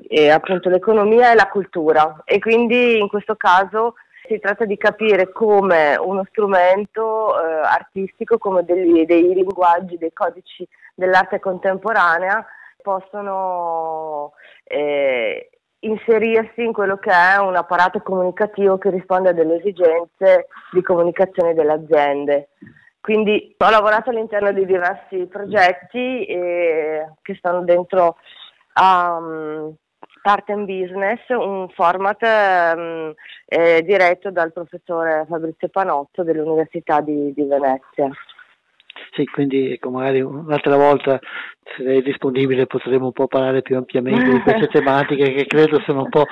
Speaker 8: eh, appunto l'economia e la cultura e quindi in questo caso si tratta di capire come uno strumento eh, artistico, come degli, dei linguaggi, dei codici dell'arte contemporanea possono eh, inserirsi in quello che è un apparato comunicativo che risponde a delle esigenze di comunicazione delle aziende. Quindi ho lavorato all'interno di diversi progetti eh, che stanno dentro a um, Art and Business, un format um, eh, diretto dal professore Fabrizio Panotto dell'Università di, di Venezia.
Speaker 2: Sì, quindi ecco, magari un'altra volta se è disponibile potremo un po' parlare più ampiamente di queste (laughs) tematiche che credo siano un po'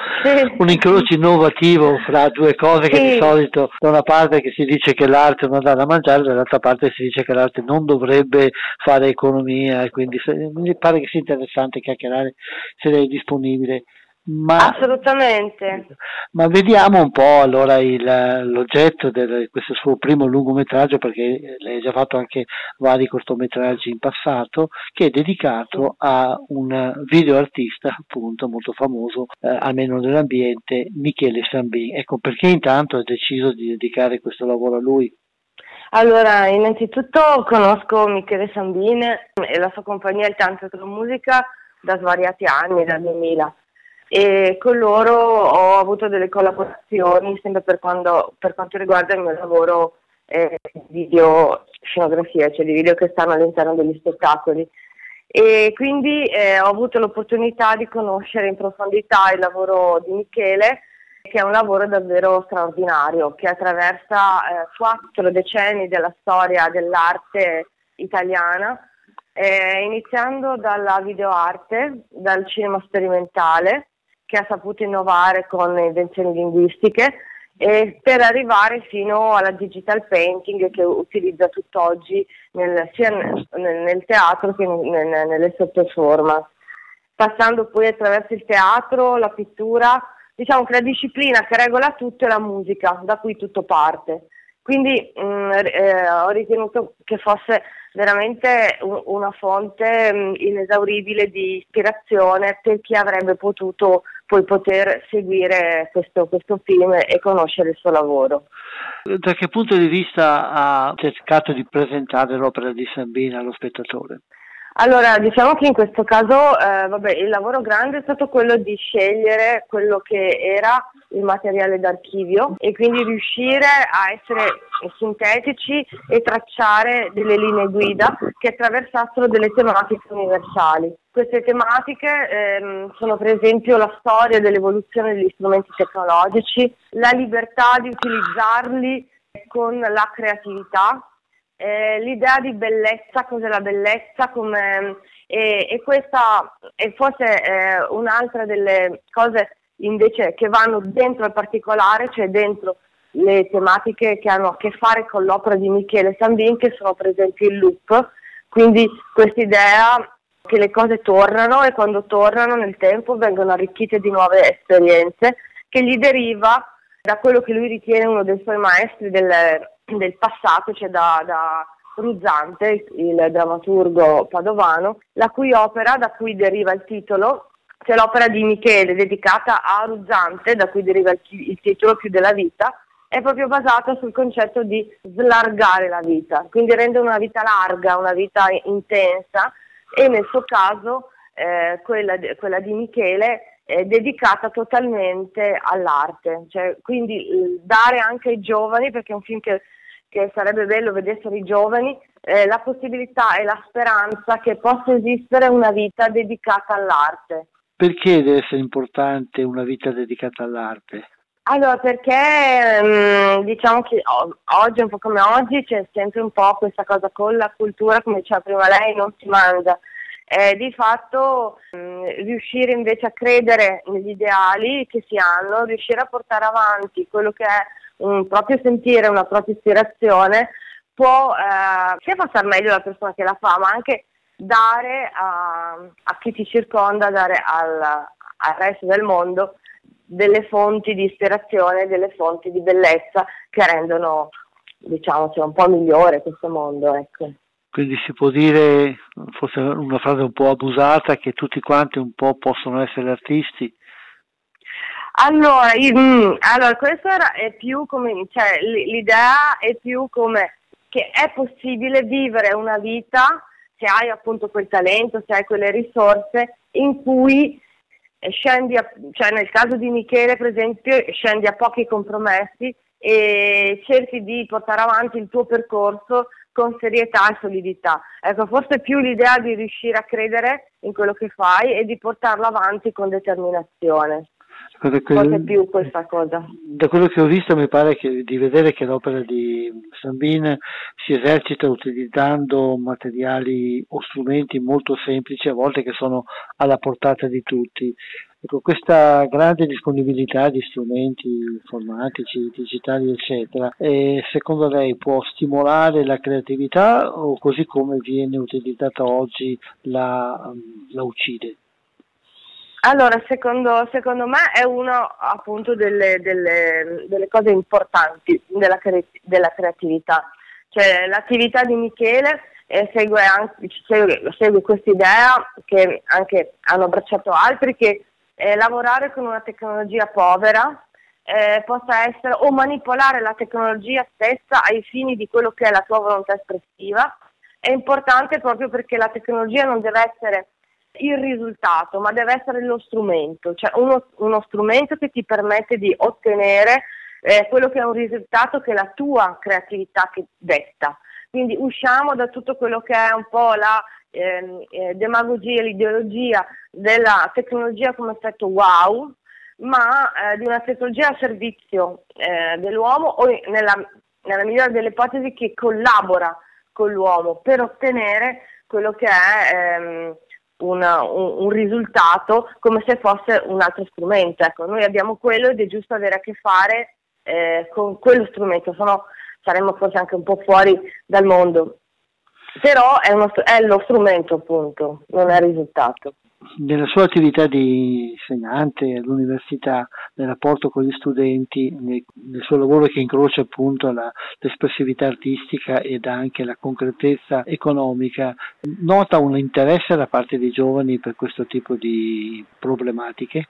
Speaker 2: un incrocio innovativo fra due cose che sì. di solito da una parte che si dice che l'arte non dà da mangiare, dall'altra parte si dice che l'arte non dovrebbe fare economia e quindi se, mi pare che sia interessante chiacchierare se è disponibile.
Speaker 8: Ma, Assolutamente.
Speaker 2: Ma vediamo un po' allora il, l'oggetto di questo suo primo lungometraggio, perché lei ha già fatto anche vari cortometraggi in passato, che è dedicato a un videoartista appunto molto famoso, eh, almeno nell'ambiente, Michele Sambin. Ecco, perché intanto ha deciso di dedicare questo lavoro a lui?
Speaker 8: Allora, innanzitutto conosco Michele Sambin e la sua compagnia Il Tanto Musica da svariati anni, dal 2000 e con loro ho avuto delle collaborazioni sempre per, quando, per quanto riguarda il mio lavoro eh, di video scenografia, cioè di video che stanno all'interno degli spettacoli. E quindi eh, ho avuto l'opportunità di conoscere in profondità il lavoro di Michele, che è un lavoro davvero straordinario, che attraversa eh, quattro decenni della storia dell'arte italiana, eh, iniziando dalla videoarte, dal cinema sperimentale, che ha saputo innovare con invenzioni linguistiche e per arrivare fino alla digital painting che utilizza tutt'oggi nel, sia nel, nel, teatro che nel, nelle sottoforma. Passando poi attraverso il teatro, la pittura, diciamo che la disciplina che regola tutto è la musica, da cui tutto parte. Quindi mh, mm, eh, ho ritenuto che fosse veramente un, una fonte mm, inesauribile di ispirazione per chi avrebbe potuto poi poter seguire questo, questo film e conoscere il suo lavoro.
Speaker 2: Da che punto di vista ha cercato di presentare l'opera di Sambina allo spettatore?
Speaker 8: Allora, diciamo che in questo caso eh, vabbè, il lavoro grande è stato quello di scegliere quello che era il materiale d'archivio e quindi riuscire a essere sintetici e tracciare delle linee guida che attraversassero delle tematiche universali. Queste tematiche ehm, sono per esempio la storia dell'evoluzione degli strumenti tecnologici, la libertà di utilizzarli con la creatività, eh, l'idea di bellezza, cos'è la bellezza, come, e, e, questa è forse eh, un'altra delle cose invece che vanno dentro il particolare, cioè dentro le tematiche che hanno a che fare con l'opera di Michele Sambin, che sono presenti in loop, quindi questa idea che le cose tornano e quando tornano nel tempo vengono arricchite di nuove esperienze, che gli deriva da quello che lui ritiene uno dei suoi maestri del, del passato, cioè da, da Ruzzante, il drammaturgo padovano, la cui opera, da cui deriva il titolo, c'è l'opera di Michele dedicata a Ruzzante, da cui deriva il, il titolo Più della vita, è proprio basata sul concetto di slargare la vita, quindi rendere una vita larga, una vita intensa e nel suo caso eh, quella, quella, di Michele è dedicata totalmente all'arte, cioè, quindi dare anche ai giovani, perché è un film che, che sarebbe bello vedessero i giovani, eh, la possibilità e la speranza che possa esistere una vita dedicata all'arte.
Speaker 2: Perché deve essere importante una vita dedicata all'arte?
Speaker 8: Allora, perché mm, diciamo che oggi, un po' come oggi, c'è sempre un po' questa cosa con la cultura, come diceva prima lei, non si mangia eh, di fatto mh, mm, riuscire invece a credere negli ideali che si hanno, riuscire a portare avanti quello che è un proprio sentire, una propria ispirazione, può eh, sia star meglio la persona che la fa, ma anche dare a, a chi ti circonda, dare al, al resto del mondo delle fonti di ispirazione, delle fonti di bellezza che rendono, diciamo, un po' migliore questo mondo. Ecco.
Speaker 2: Quindi si può dire, forse una frase un po' abusata, che tutti quanti un po' possono essere artisti.
Speaker 8: Allora, io, mm, allora questo è più come, cioè l'idea è più come che è possibile vivere una vita se hai appunto quel talento, se hai quelle risorse in cui scendi, a, cioè nel caso di Michele per esempio, scendi a pochi compromessi e cerchi di portare avanti il tuo percorso con serietà e solidità. Ecco, forse più l'idea di riuscire a credere in quello che fai e di portarlo avanti con determinazione.
Speaker 2: Che,
Speaker 8: forse più questa cosa.
Speaker 2: Da quello che ho visto mi pare che, di vedere che l'opera di Sambin si esercita utilizzando materiali o strumenti molto semplici, a volte che sono alla portata di tutti. Ecco, questa grande disponibilità di strumenti informatici, digitali, eccetera, eh, secondo lei può stimolare la creatività o così come viene utilizzata oggi la, la uccide?
Speaker 8: Allora, secondo, secondo, me è una appunto delle, delle, delle cose importanti della, della, creatività. Cioè, l'attività di Michele eh, segue, segue, segue questa idea che anche hanno abbracciato altri che eh, lavorare con una tecnologia povera eh, possa essere o manipolare la tecnologia stessa ai fini di quello che è la tua volontà espressiva è importante proprio perché la tecnologia non deve essere il risultato, ma deve essere lo strumento, cioè uno, uno strumento che ti permette di ottenere eh, quello che è un risultato che è la tua creatività che detta. Quindi usciamo da tutto quello che è un po' la eh, eh, demagogia, l'ideologia della tecnologia come effetto wow, ma eh, di una tecnologia a servizio eh, dell'uomo o nella, nella migliore delle ipotesi che collabora con l'uomo per ottenere quello che è ehm, una, un, un, risultato come se fosse un altro strumento. Ecco, noi abbiamo quello ed è giusto avere a che fare eh, con quello strumento, sono, saremmo forse anche un po' fuori dal mondo però è, uno, è lo strumento appunto, non è il risultato.
Speaker 2: Nella sua attività di insegnante all'università, nel rapporto con gli studenti, nel, nel suo lavoro che incrocia appunto la, l'espressività artistica ed anche la concretezza economica, nota un interesse da parte dei giovani per questo tipo di problematiche?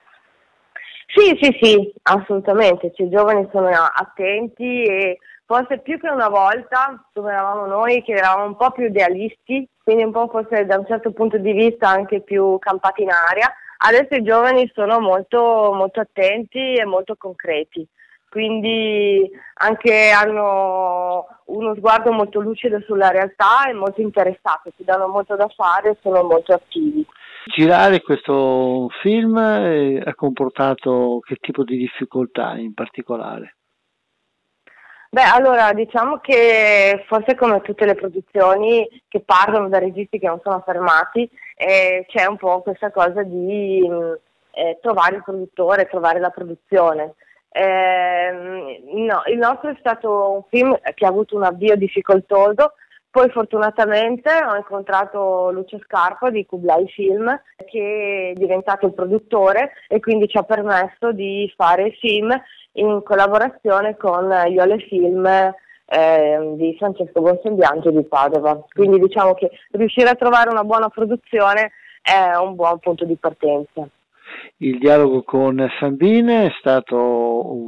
Speaker 8: Sì, sì, sì, assolutamente, cioè, i giovani sono attenti e forse più che una volta, dove eravamo noi, che eravamo un po' più idealisti, quindi un po' forse da un certo punto di vista anche più campati in aria, adesso i giovani sono molto, molto attenti e molto concreti, quindi anche hanno uno sguardo molto lucido sulla realtà e molto interessati, si danno molto da fare e sono molto attivi.
Speaker 2: Girare questo film eh, ha comportato che tipo di difficoltà in particolare?
Speaker 8: Beh, allora diciamo che forse come tutte le produzioni che partono da registi che non sono fermati, eh, c'è un po' questa cosa di mm, eh, trovare il produttore, trovare la produzione. Eh, no, il nostro è stato un film che ha avuto un avvio difficoltoso, poi fortunatamente ho incontrato Lucio Scarpa di Kublai Film che è diventato il produttore e quindi ci ha permesso di fare il film in collaborazione con Iole Film eh, di Francesco Bonsembianchi di Padova. Quindi diciamo che riuscire a trovare una buona produzione è un buon punto di partenza.
Speaker 2: Il dialogo con Sambine è stato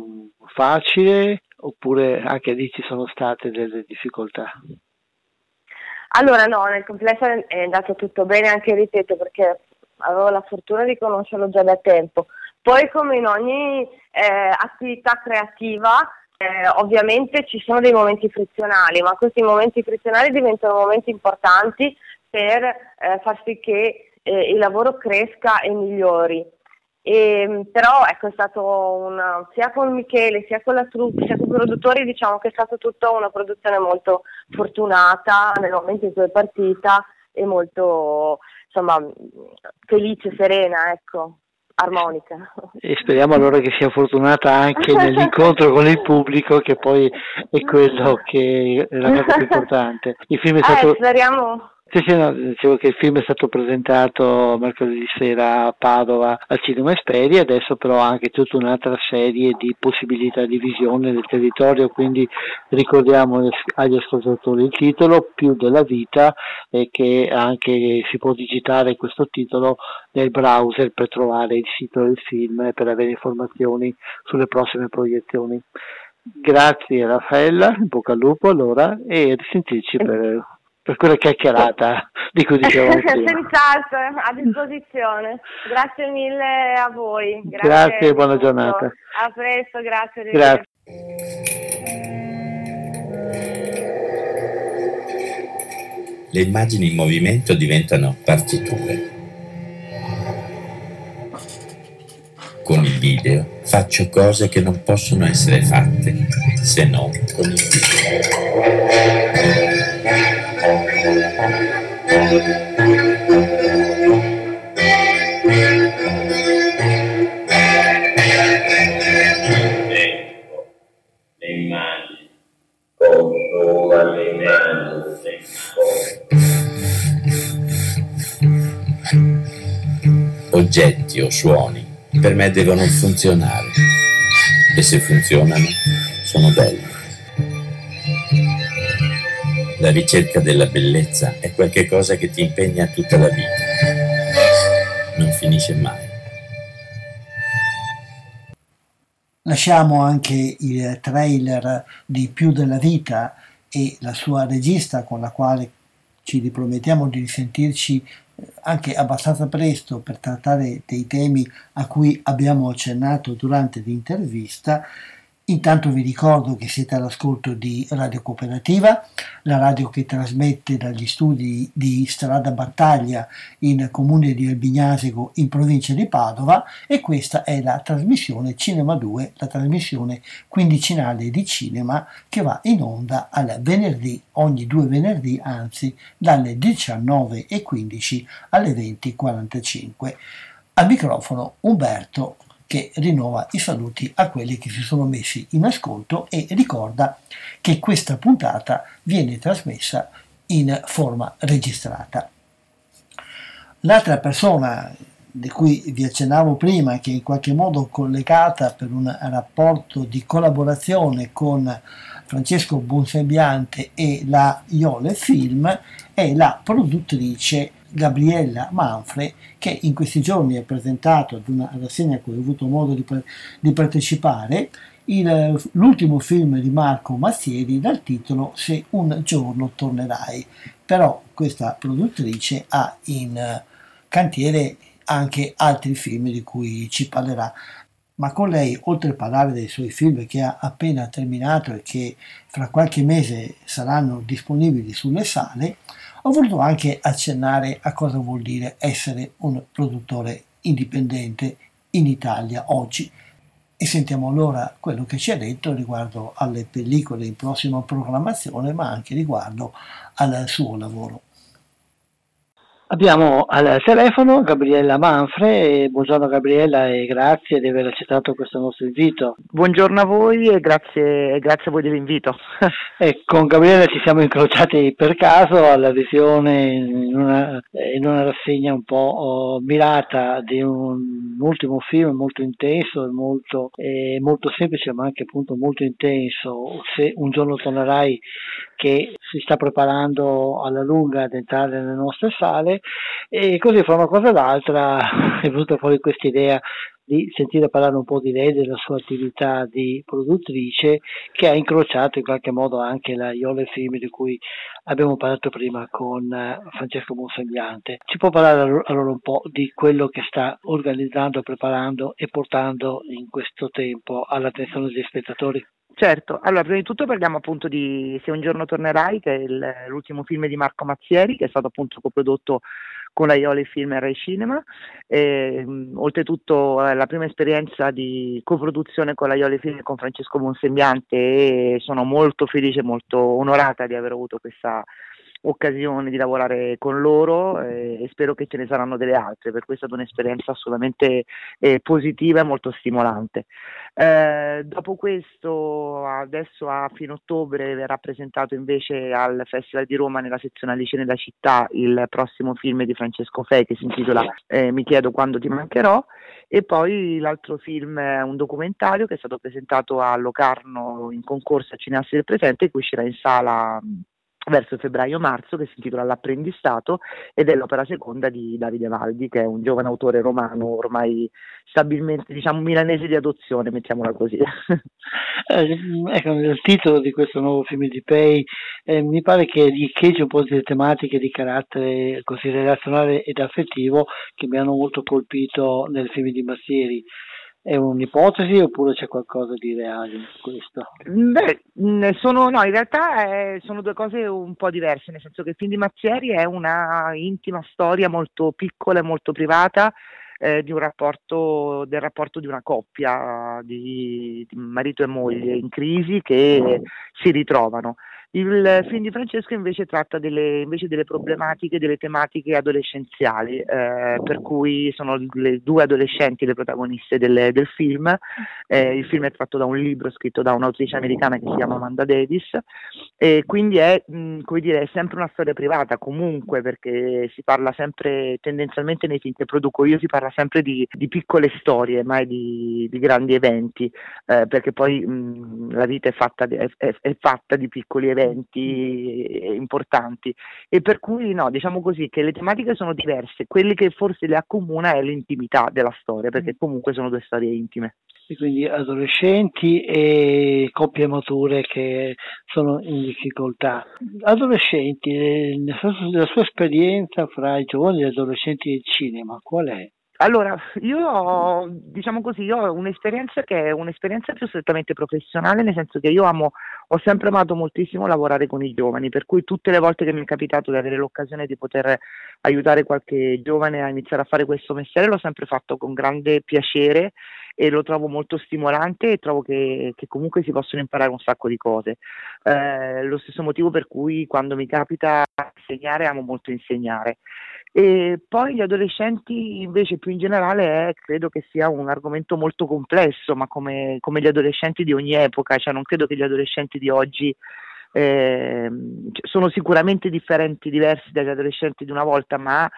Speaker 2: facile oppure anche lì ci sono state delle difficoltà?
Speaker 8: Allora no, nel complesso è andato tutto bene, anche ripeto, perché avevo la fortuna di conoscerlo già da tempo. Poi come in ogni eh, attività creativa, eh, ovviamente ci sono dei momenti frizionali, ma questi momenti frizionali diventano momenti importanti per eh, far sì che eh, il lavoro cresca e migliori. E, ehm, però ecco, è stato una, sia con Michele sia con la troupe sia con i produttori diciamo che è stata tutta una produzione molto fortunata nel momento in cui è partita e molto insomma felice, serena ecco armonica.
Speaker 2: E speriamo allora che sia fortunata anche nell'incontro con il pubblico, che poi è quello che è la cosa più importante. Il film è stato...
Speaker 8: Eh, speriamo
Speaker 2: sì, sì, no, dicevo che il film è stato presentato mercoledì sera a Padova al Cinema Esperi, adesso però ha anche tutta un'altra serie di possibilità di visione del territorio, quindi ricordiamo agli ascoltatori il titolo, Più della vita, e che anche si può digitare questo titolo nel browser per trovare il sito del film e per avere informazioni sulle prossime proiezioni. Grazie Raffaella, in bocca al lupo allora e risentirci per per quella chiacchierata di cui dicevo (laughs) prima.
Speaker 8: Senz'altro, a disposizione. Grazie mille a voi.
Speaker 2: Grazie, grazie e buona giornata.
Speaker 8: A presto, grazie.
Speaker 2: Grazie.
Speaker 9: Le immagini in movimento diventano partiture. Con il video faccio cose che non possono essere fatte se non con il video. Oggetti o suoni per me devono funzionare e se funzionano sono belli. La ricerca della bellezza è qualcosa che ti impegna tutta la vita. Non finisce mai.
Speaker 1: Lasciamo anche il trailer di Più della vita e la sua regista con la quale ci ripromettiamo di risentirci eh, anche abbastanza presto per trattare dei temi a cui abbiamo accennato durante l'intervista Intanto vi ricordo che siete all'ascolto di Radio Cooperativa, la radio che trasmette dagli studi di Strada Battaglia in comune di Albignasego in provincia di Padova e questa è la trasmissione Cinema 2, la trasmissione quindicinale di cinema che va in onda al venerdì, ogni due venerdì, anzi dalle 19.15 alle 20.45. Al microfono Umberto che rinnova i saluti a quelli che si sono messi in ascolto e ricorda che questa puntata viene trasmessa in forma registrata. L'altra persona di cui vi accennavo prima, che in qualche modo collegata per un rapporto di collaborazione con Francesco Bonsembiante e la Iole Film, è la produttrice Gabriella Manfre che in questi giorni ha presentato ad una rassegna a cui ho avuto modo di, di partecipare il, l'ultimo film di Marco Mazzieri dal titolo Se un giorno tornerai. Però questa produttrice ha in cantiere anche altri film di cui ci parlerà. Ma con lei, oltre a parlare dei suoi film che ha appena terminato e che fra qualche mese saranno disponibili sulle sale, ho voluto anche accennare a cosa vuol dire essere un produttore indipendente in Italia oggi e sentiamo allora quello che ci ha detto riguardo alle pellicole in prossima programmazione, ma anche riguardo al suo lavoro. Abbiamo al telefono Gabriella Manfre, buongiorno Gabriella e grazie di aver accettato questo nostro invito.
Speaker 10: Buongiorno a voi e grazie, grazie a voi dell'invito. (laughs)
Speaker 1: e con Gabriella ci siamo incrociati per caso alla visione in una, in una rassegna un po' oh, mirata di un ultimo film molto intenso e molto, eh, molto semplice ma anche appunto molto intenso, Se un giorno tornerai che si sta preparando alla lunga ad entrare nelle nostre sale e così fra una cosa e l'altra (laughs) è venuta fuori questa idea di sentire parlare un po' di lei, della sua attività di produttrice che ha incrociato in qualche modo anche la Iole Film di cui abbiamo parlato prima con eh, Francesco Monsembiante. Ci può parlare allora un po' di quello che sta organizzando, preparando e portando in questo tempo all'attenzione degli spettatori?
Speaker 10: Certo, allora prima di tutto parliamo appunto di Se un giorno tornerai, che è l'ultimo film di Marco Mazzieri, che è stato appunto coprodotto con la Ioli Film e Rai Cinema. E, mh, oltretutto è la prima esperienza di coproduzione con la Ioli Film e con Francesco Monsembiante e sono molto felice e molto onorata di aver avuto questa occasione di lavorare con loro eh, e spero che ce ne saranno delle altre, per cui è stata un'esperienza assolutamente eh, positiva e molto stimolante. Eh, dopo questo, adesso a fine ottobre verrà presentato invece al Festival di Roma nella sezione Alice nella città il prossimo film di Francesco Fei che si intitola eh, Mi chiedo quando ti mancherò e poi l'altro film è un documentario che è stato presentato a Locarno in concorso a Cineasti del Presente che uscirà in sala verso febbraio-marzo che si intitola L'apprendistato ed è l'opera seconda di Davide Valdi che è un giovane autore romano ormai stabilmente diciamo milanese di adozione mettiamola così. (laughs)
Speaker 1: Eh, ecco il titolo di questo nuovo film di Pei eh, mi pare che riecheggi un po' delle tematiche di carattere così relazionale ed affettivo che mi hanno molto colpito nel film di Massieri è un'ipotesi oppure c'è qualcosa di reale in questo?
Speaker 10: Beh, sono, no, in realtà è, sono due cose un po' diverse, nel senso che il film di Mazzieri è una intima storia molto piccola e molto privata eh, rapporto, del rapporto di una coppia di, di marito e moglie in crisi che si ritrovano. Il film di Francesco invece tratta delle, invece delle problematiche, delle tematiche adolescenziali, eh, per cui sono le due adolescenti le protagoniste del, del film. Eh, il film è tratto da un libro scritto da un'autrice americana che si chiama Amanda Davis e quindi è, mh, come dire, è sempre una storia privata comunque perché si parla sempre, tendenzialmente nei film che produco io, si parla sempre di, di piccole storie, mai di, di grandi eventi, eh, perché poi mh, la vita è fatta, di, è, è fatta di piccoli eventi eventi importanti e per cui no, diciamo così che le tematiche sono diverse, quelli che forse le accomuna è l'intimità della storia, perché mm. comunque sono due storie intime.
Speaker 1: E quindi adolescenti e coppie mature che sono in difficoltà. Adolescenti, nella sua esperienza fra i giovani e gli adolescenti del cinema, qual è?
Speaker 10: Allora, io ho, diciamo così, ho un'esperienza che è un'esperienza più strettamente professionale, nel senso che io amo, ho sempre amato moltissimo lavorare con i giovani, per cui tutte le volte che mi è capitato di avere l'occasione di poter aiutare qualche giovane a iniziare a fare questo mestiere, l'ho sempre fatto con grande piacere e lo trovo molto stimolante e trovo che, che comunque si possono imparare un sacco di cose. Eh, lo stesso motivo per cui quando mi capita insegnare amo molto insegnare. E poi gli adolescenti invece più in generale eh, credo che sia un argomento molto complesso, ma come, come, gli adolescenti di ogni epoca, cioè non credo che gli adolescenti di oggi eh, sono sicuramente differenti, diversi dagli adolescenti di una volta, ma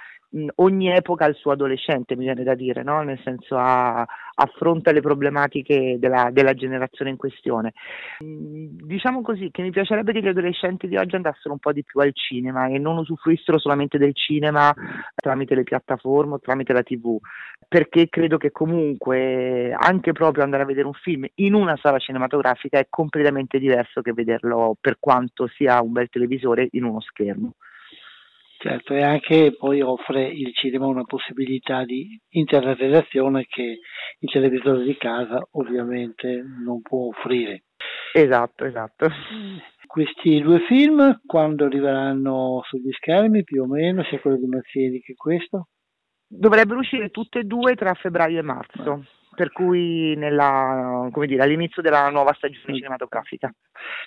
Speaker 10: ogni epoca ha il suo adolescente, mi viene da dire, no? nel senso ha, affronta le problematiche della, della generazione in questione. Diciamo così che mi piacerebbe che gli adolescenti di oggi andassero un po' di più al cinema e non usufruissero solamente del cinema tramite le piattaforme o tramite la tv, perché credo che comunque anche proprio andare a vedere un film in una sala cinematografica è completamente diverso che vederlo per quanto sia un bel televisore in uno schermo.
Speaker 2: Certo, e anche poi offre il cinema una possibilità di interrelazione che il televisore di casa ovviamente non può offrire.
Speaker 10: Esatto, esatto.
Speaker 2: Questi due film quando arriveranno sugli schermi più o meno, sia quello di Mazzieri che questo?
Speaker 10: Dovrebbero uscire tutte e due tra febbraio e marzo per cui nella, dire, all'inizio della nuova stagione cinematografica.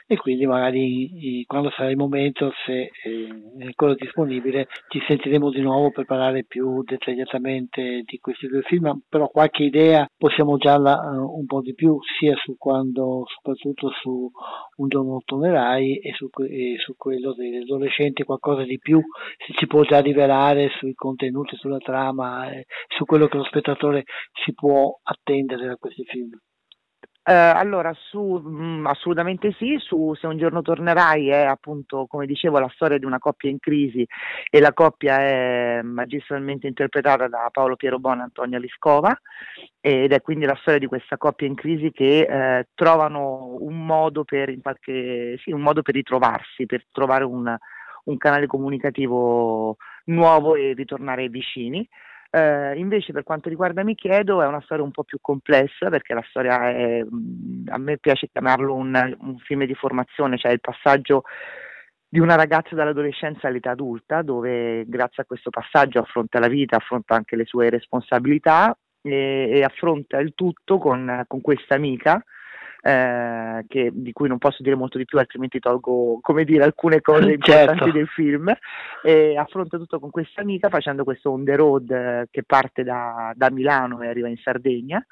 Speaker 2: E quindi magari quando sarà il momento, se eh, è ancora disponibile, ci sentiremo di nuovo per parlare più dettagliatamente di questi due film, però qualche idea possiamo già uh, un po' di più, sia su quando, soprattutto su Un giorno tornerai e su, e su quello degli adolescenti, qualcosa di più si ci può già rivelare sui contenuti, sulla trama, eh, su quello che lo spettatore si può attendere da questi film?
Speaker 10: Eh, allora, su, mh, mm, assolutamente sì, su Se un giorno tornerai è appunto, come dicevo, la storia di una coppia in crisi e la coppia è magistralmente interpretata da Paolo Piero Bona e Antonia Liscova ed è quindi la storia di questa coppia in crisi che eh, trovano un modo per, qualche, sì, un modo per ritrovarsi, per trovare un, un canale comunicativo nuovo e ritornare vicini. Eh, invece per quanto riguarda Mi chiedo è una storia un po' più complessa perché la storia è, a me piace chiamarlo un, un film di formazione, cioè il passaggio di una ragazza dall'adolescenza all'età adulta dove grazie a questo passaggio affronta la vita, affronta anche le sue responsabilità e, e affronta il tutto con, con questa amica eh, che, di cui non posso dire molto di più, altrimenti tolgo, come dire, alcune cose (laughs) importanti certo. del film. E affronta tutto con questa amica facendo questo on the road che parte da, da, Milano e arriva in Sardegna.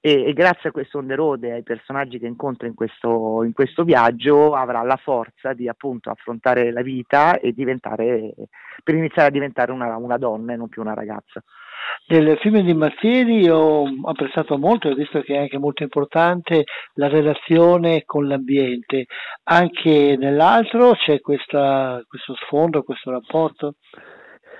Speaker 10: E, e, grazie a questo on the road e ai personaggi che incontra in questo, in questo viaggio avrà la forza di appunto affrontare la vita e diventare, per iniziare a diventare una, una donna e non più una ragazza.
Speaker 2: Nel film di Mazzieri ho apprezzato molto, ho visto che è anche molto importante la relazione con l'ambiente. Anche nell'altro c'è questa, questo sfondo, questo rapporto?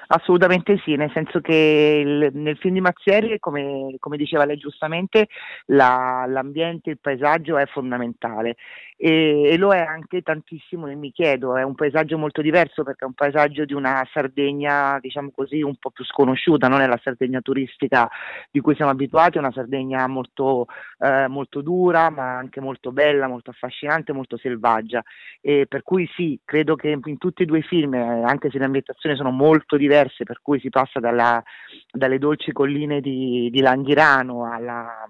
Speaker 10: Assolutamente sì, nel senso che il, nel film di Mazzieri, come, come diceva lei giustamente, la, l'ambiente, il paesaggio è fondamentale. E, e, lo è anche tantissimo nel Mi chiedo, è un paesaggio molto diverso perché è un paesaggio di una Sardegna, diciamo così, un po' più sconosciuta, non è la Sardegna turistica di cui siamo abituati, è una Sardegna molto, eh, molto dura ma anche molto bella, molto affascinante, molto selvaggia. E per cui sì, credo che in tutti e due i film, eh, anche se le ambientazioni sono molto diverse, diverse, per cui si passa dalla, dalle dolci colline di, di Langhirano alla,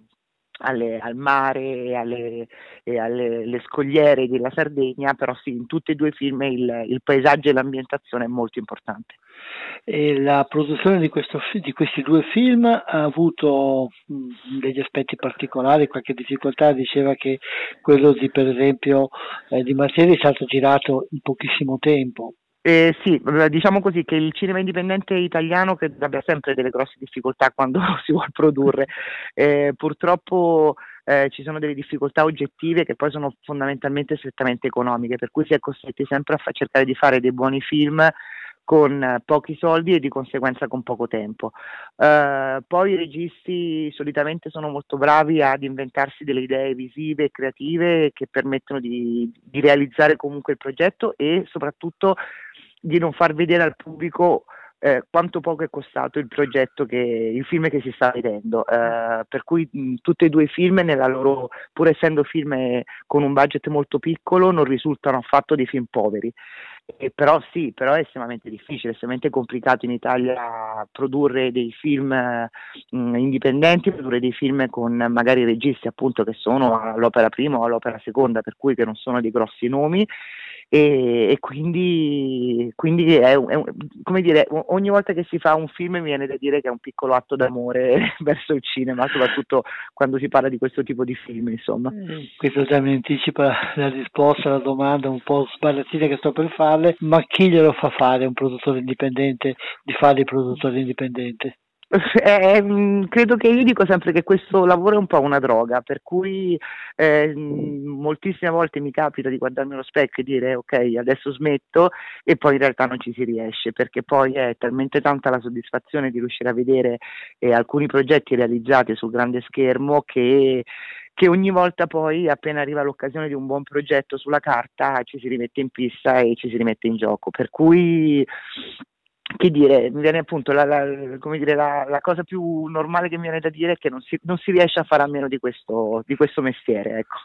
Speaker 10: alle, al mare e alle, e alle scogliere della Sardegna, però sì, in tutti e due i film il, il paesaggio e l'ambientazione è molto importante.
Speaker 2: E la produzione di, questo, di, questi due film ha avuto degli aspetti particolari, qualche difficoltà, diceva che quello di per esempio eh, di Martelli è stato girato in pochissimo tempo,
Speaker 10: eh, sì, diciamo così che il cinema indipendente italiano credo abbia sempre delle grosse difficoltà quando (laughs) si vuole produrre. Eh, purtroppo eh, ci sono delle difficoltà oggettive che poi sono fondamentalmente strettamente economiche, per cui si è costretti sempre a fa- cercare di fare dei buoni film con pochi soldi e di conseguenza con poco tempo. Uh, poi i registi solitamente sono molto bravi ad inventarsi delle idee visive e creative che permettono di, di realizzare comunque il progetto e soprattutto di non far vedere al pubblico eh, quanto poco è costato il progetto, che, il film che si sta vedendo. Eh, per cui mh, tutti e due i film, loro, pur essendo film eh, con un budget molto piccolo, non risultano affatto dei film poveri. Eh, però sì, però è estremamente difficile, estremamente complicato in Italia produrre dei film mh, indipendenti, produrre dei film con magari registi appunto che sono all'opera prima o all'opera seconda, per cui che non sono dei grossi nomi e, e quindi, quindi è, è, come dire, ogni volta che si fa un film mi viene da dire che è un piccolo atto d'amore (laughs) verso il cinema, soprattutto quando si parla di questo tipo di film, insomma.
Speaker 2: Eh, questo già mi anticipa la risposta alla domanda un po' sbarazzina che sto per farle, ma chi glielo fa fare un produttore indipendente di fare il produttore indipendente? (laughs)
Speaker 10: Eh, mm, credo che io dico sempre che questo lavoro è un po' una droga, per cui eh, moltissime volte mi capita di guardarmi allo specchio e dire ok, adesso smetto e poi in realtà non ci si riesce, perché poi è talmente tanta la soddisfazione di riuscire a vedere eh, alcuni progetti realizzati sul grande schermo che che ogni volta poi, appena arriva l'occasione di un buon progetto sulla carta, ci si rimette in pista e ci si rimette in gioco. Per cui che dire, mi viene appunto la, la, dire, la, la, cosa più normale che mi viene da dire è che non si, non si riesce a fare a meno di questo, di questo mestiere, ecco.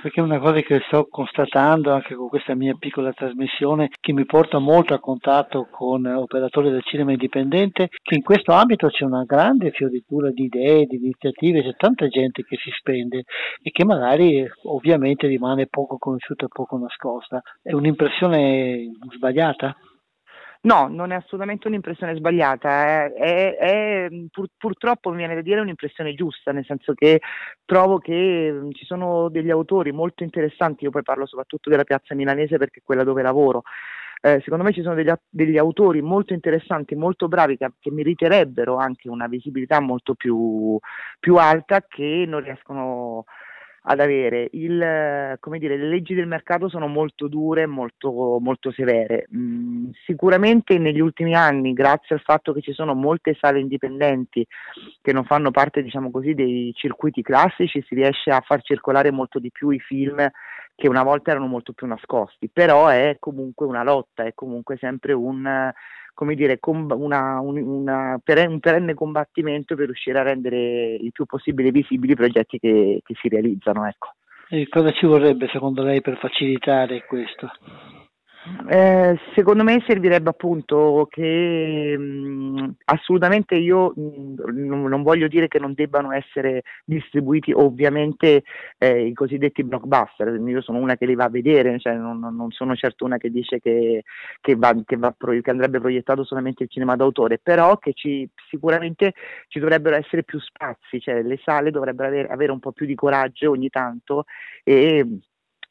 Speaker 2: Perché è una cosa che sto constatando anche con questa mia piccola trasmissione che mi porta molto a contatto con operatori del cinema indipendente, che in questo ambito c'è una grande fioritura di idee, di iniziative, c'è tanta gente che si spende e che magari ovviamente rimane poco conosciuta e poco nascosta. È un'impressione sbagliata?
Speaker 10: No, non è assolutamente un'impressione sbagliata, è, è, è pur, purtroppo mi viene da dire un'impressione giusta, nel senso che trovo che mm, ci sono degli autori molto interessanti, io poi parlo soprattutto della piazza milanese perché è quella dove lavoro. Eh, secondo me ci sono degli, degli, autori molto interessanti, molto bravi, che, che meriterebbero anche una visibilità molto più, più alta che non riescono a ad avere. Il, come dire, le leggi del mercato sono molto dure, molto, molto severe. Mm, sicuramente negli ultimi anni, grazie al fatto che ci sono molte sale indipendenti che non fanno parte, diciamo così, dei circuiti classici, si riesce a far circolare molto di più i film che una volta erano molto più nascosti, però è comunque una lotta, è comunque sempre un come dire, una, una, un perenne combattimento per riuscire a rendere il più possibile visibili i progetti che, che si realizzano. Ecco.
Speaker 2: E cosa ci vorrebbe secondo lei per facilitare questo?
Speaker 10: Eh, secondo me servirebbe appunto che mh, assolutamente io mh, non voglio dire che non debbano essere distribuiti ovviamente eh, i cosiddetti blockbuster, io sono una che li va a vedere, cioè non, non sono certo una che dice che, che, va, che, va che, andrebbe proiettato solamente il cinema d'autore, però che ci, sicuramente ci dovrebbero essere più spazi, cioè le sale dovrebbero avere, avere un po' più di coraggio ogni tanto e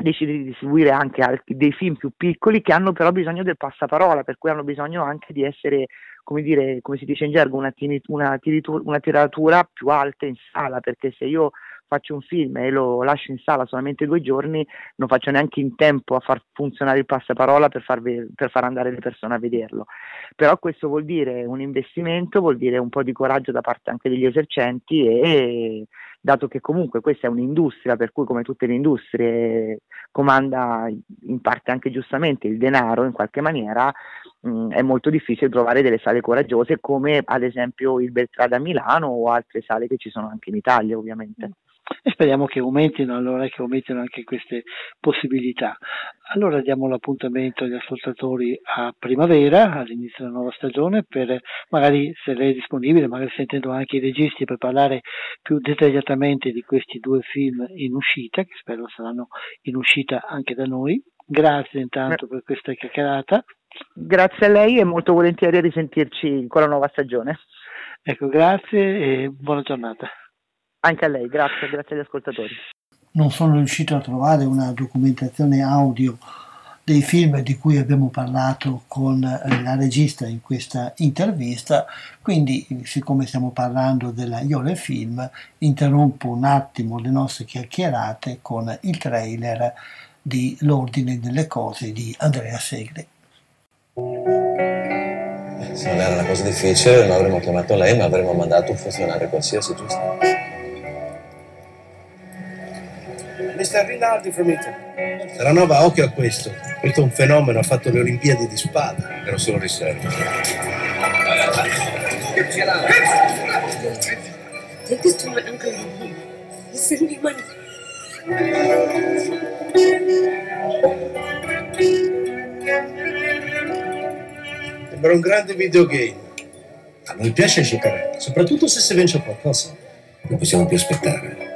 Speaker 10: decide di distribuire anche dei film più piccoli che hanno però bisogno del passaparola, per cui hanno bisogno anche di essere, come, dire, come si dice in gergo, una, una, una tiratura più alta in sala, perché se io faccio un film e lo lascio in sala solamente due giorni, non faccio neanche in tempo a far funzionare il passaparola per, farvi, per far andare le persone a vederlo. Però questo vuol dire un investimento, vuol dire un po' di coraggio da parte anche degli esercenti e dato che comunque questa è un'industria, per cui come tutte le industrie comanda in parte anche giustamente il denaro in qualche maniera, mh, è molto difficile trovare delle sale coraggiose come ad esempio il Beltrada a Milano o altre sale che ci sono anche in Italia ovviamente
Speaker 2: e speriamo che aumentino allora che aumentino anche queste possibilità. Allora diamo l'appuntamento agli ascoltatori a primavera, all'inizio della nuova stagione, per magari se lei è disponibile, magari sentendo anche i registi per parlare più dettagliatamente di questi due film in uscita, che spero saranno in uscita anche da noi. Grazie intanto per questa chiacchierata.
Speaker 10: Grazie a lei e molto volentieri a risentirci con la nuova stagione.
Speaker 2: Ecco, grazie e buona giornata.
Speaker 10: Anche a lei, grazie, grazie agli ascoltatori.
Speaker 1: Non sono riuscito a trovare una documentazione audio dei film di cui abbiamo parlato con eh, la regista in questa intervista, quindi siccome stiamo parlando della Iole Film, interrompo un attimo le nostre chiacchierate con il trailer di L'ordine delle cose di Andrea Segre.
Speaker 11: Se non era una cosa difficile non avremmo chiamato lei, ma avremmo mandato un funzionario qualsiasi, giusto?
Speaker 12: Mr. Rinaldi from Italy. Terranova, occhio a questo. Questo è un fenomeno, ha fatto le Olimpiadi di spada. Ero solo riserva.
Speaker 4: Take this to my uncle He sent me money.
Speaker 12: Sembra un grande videogame. A noi piace giocare, soprattutto se si vince qualcosa.
Speaker 11: Non possiamo più aspettare.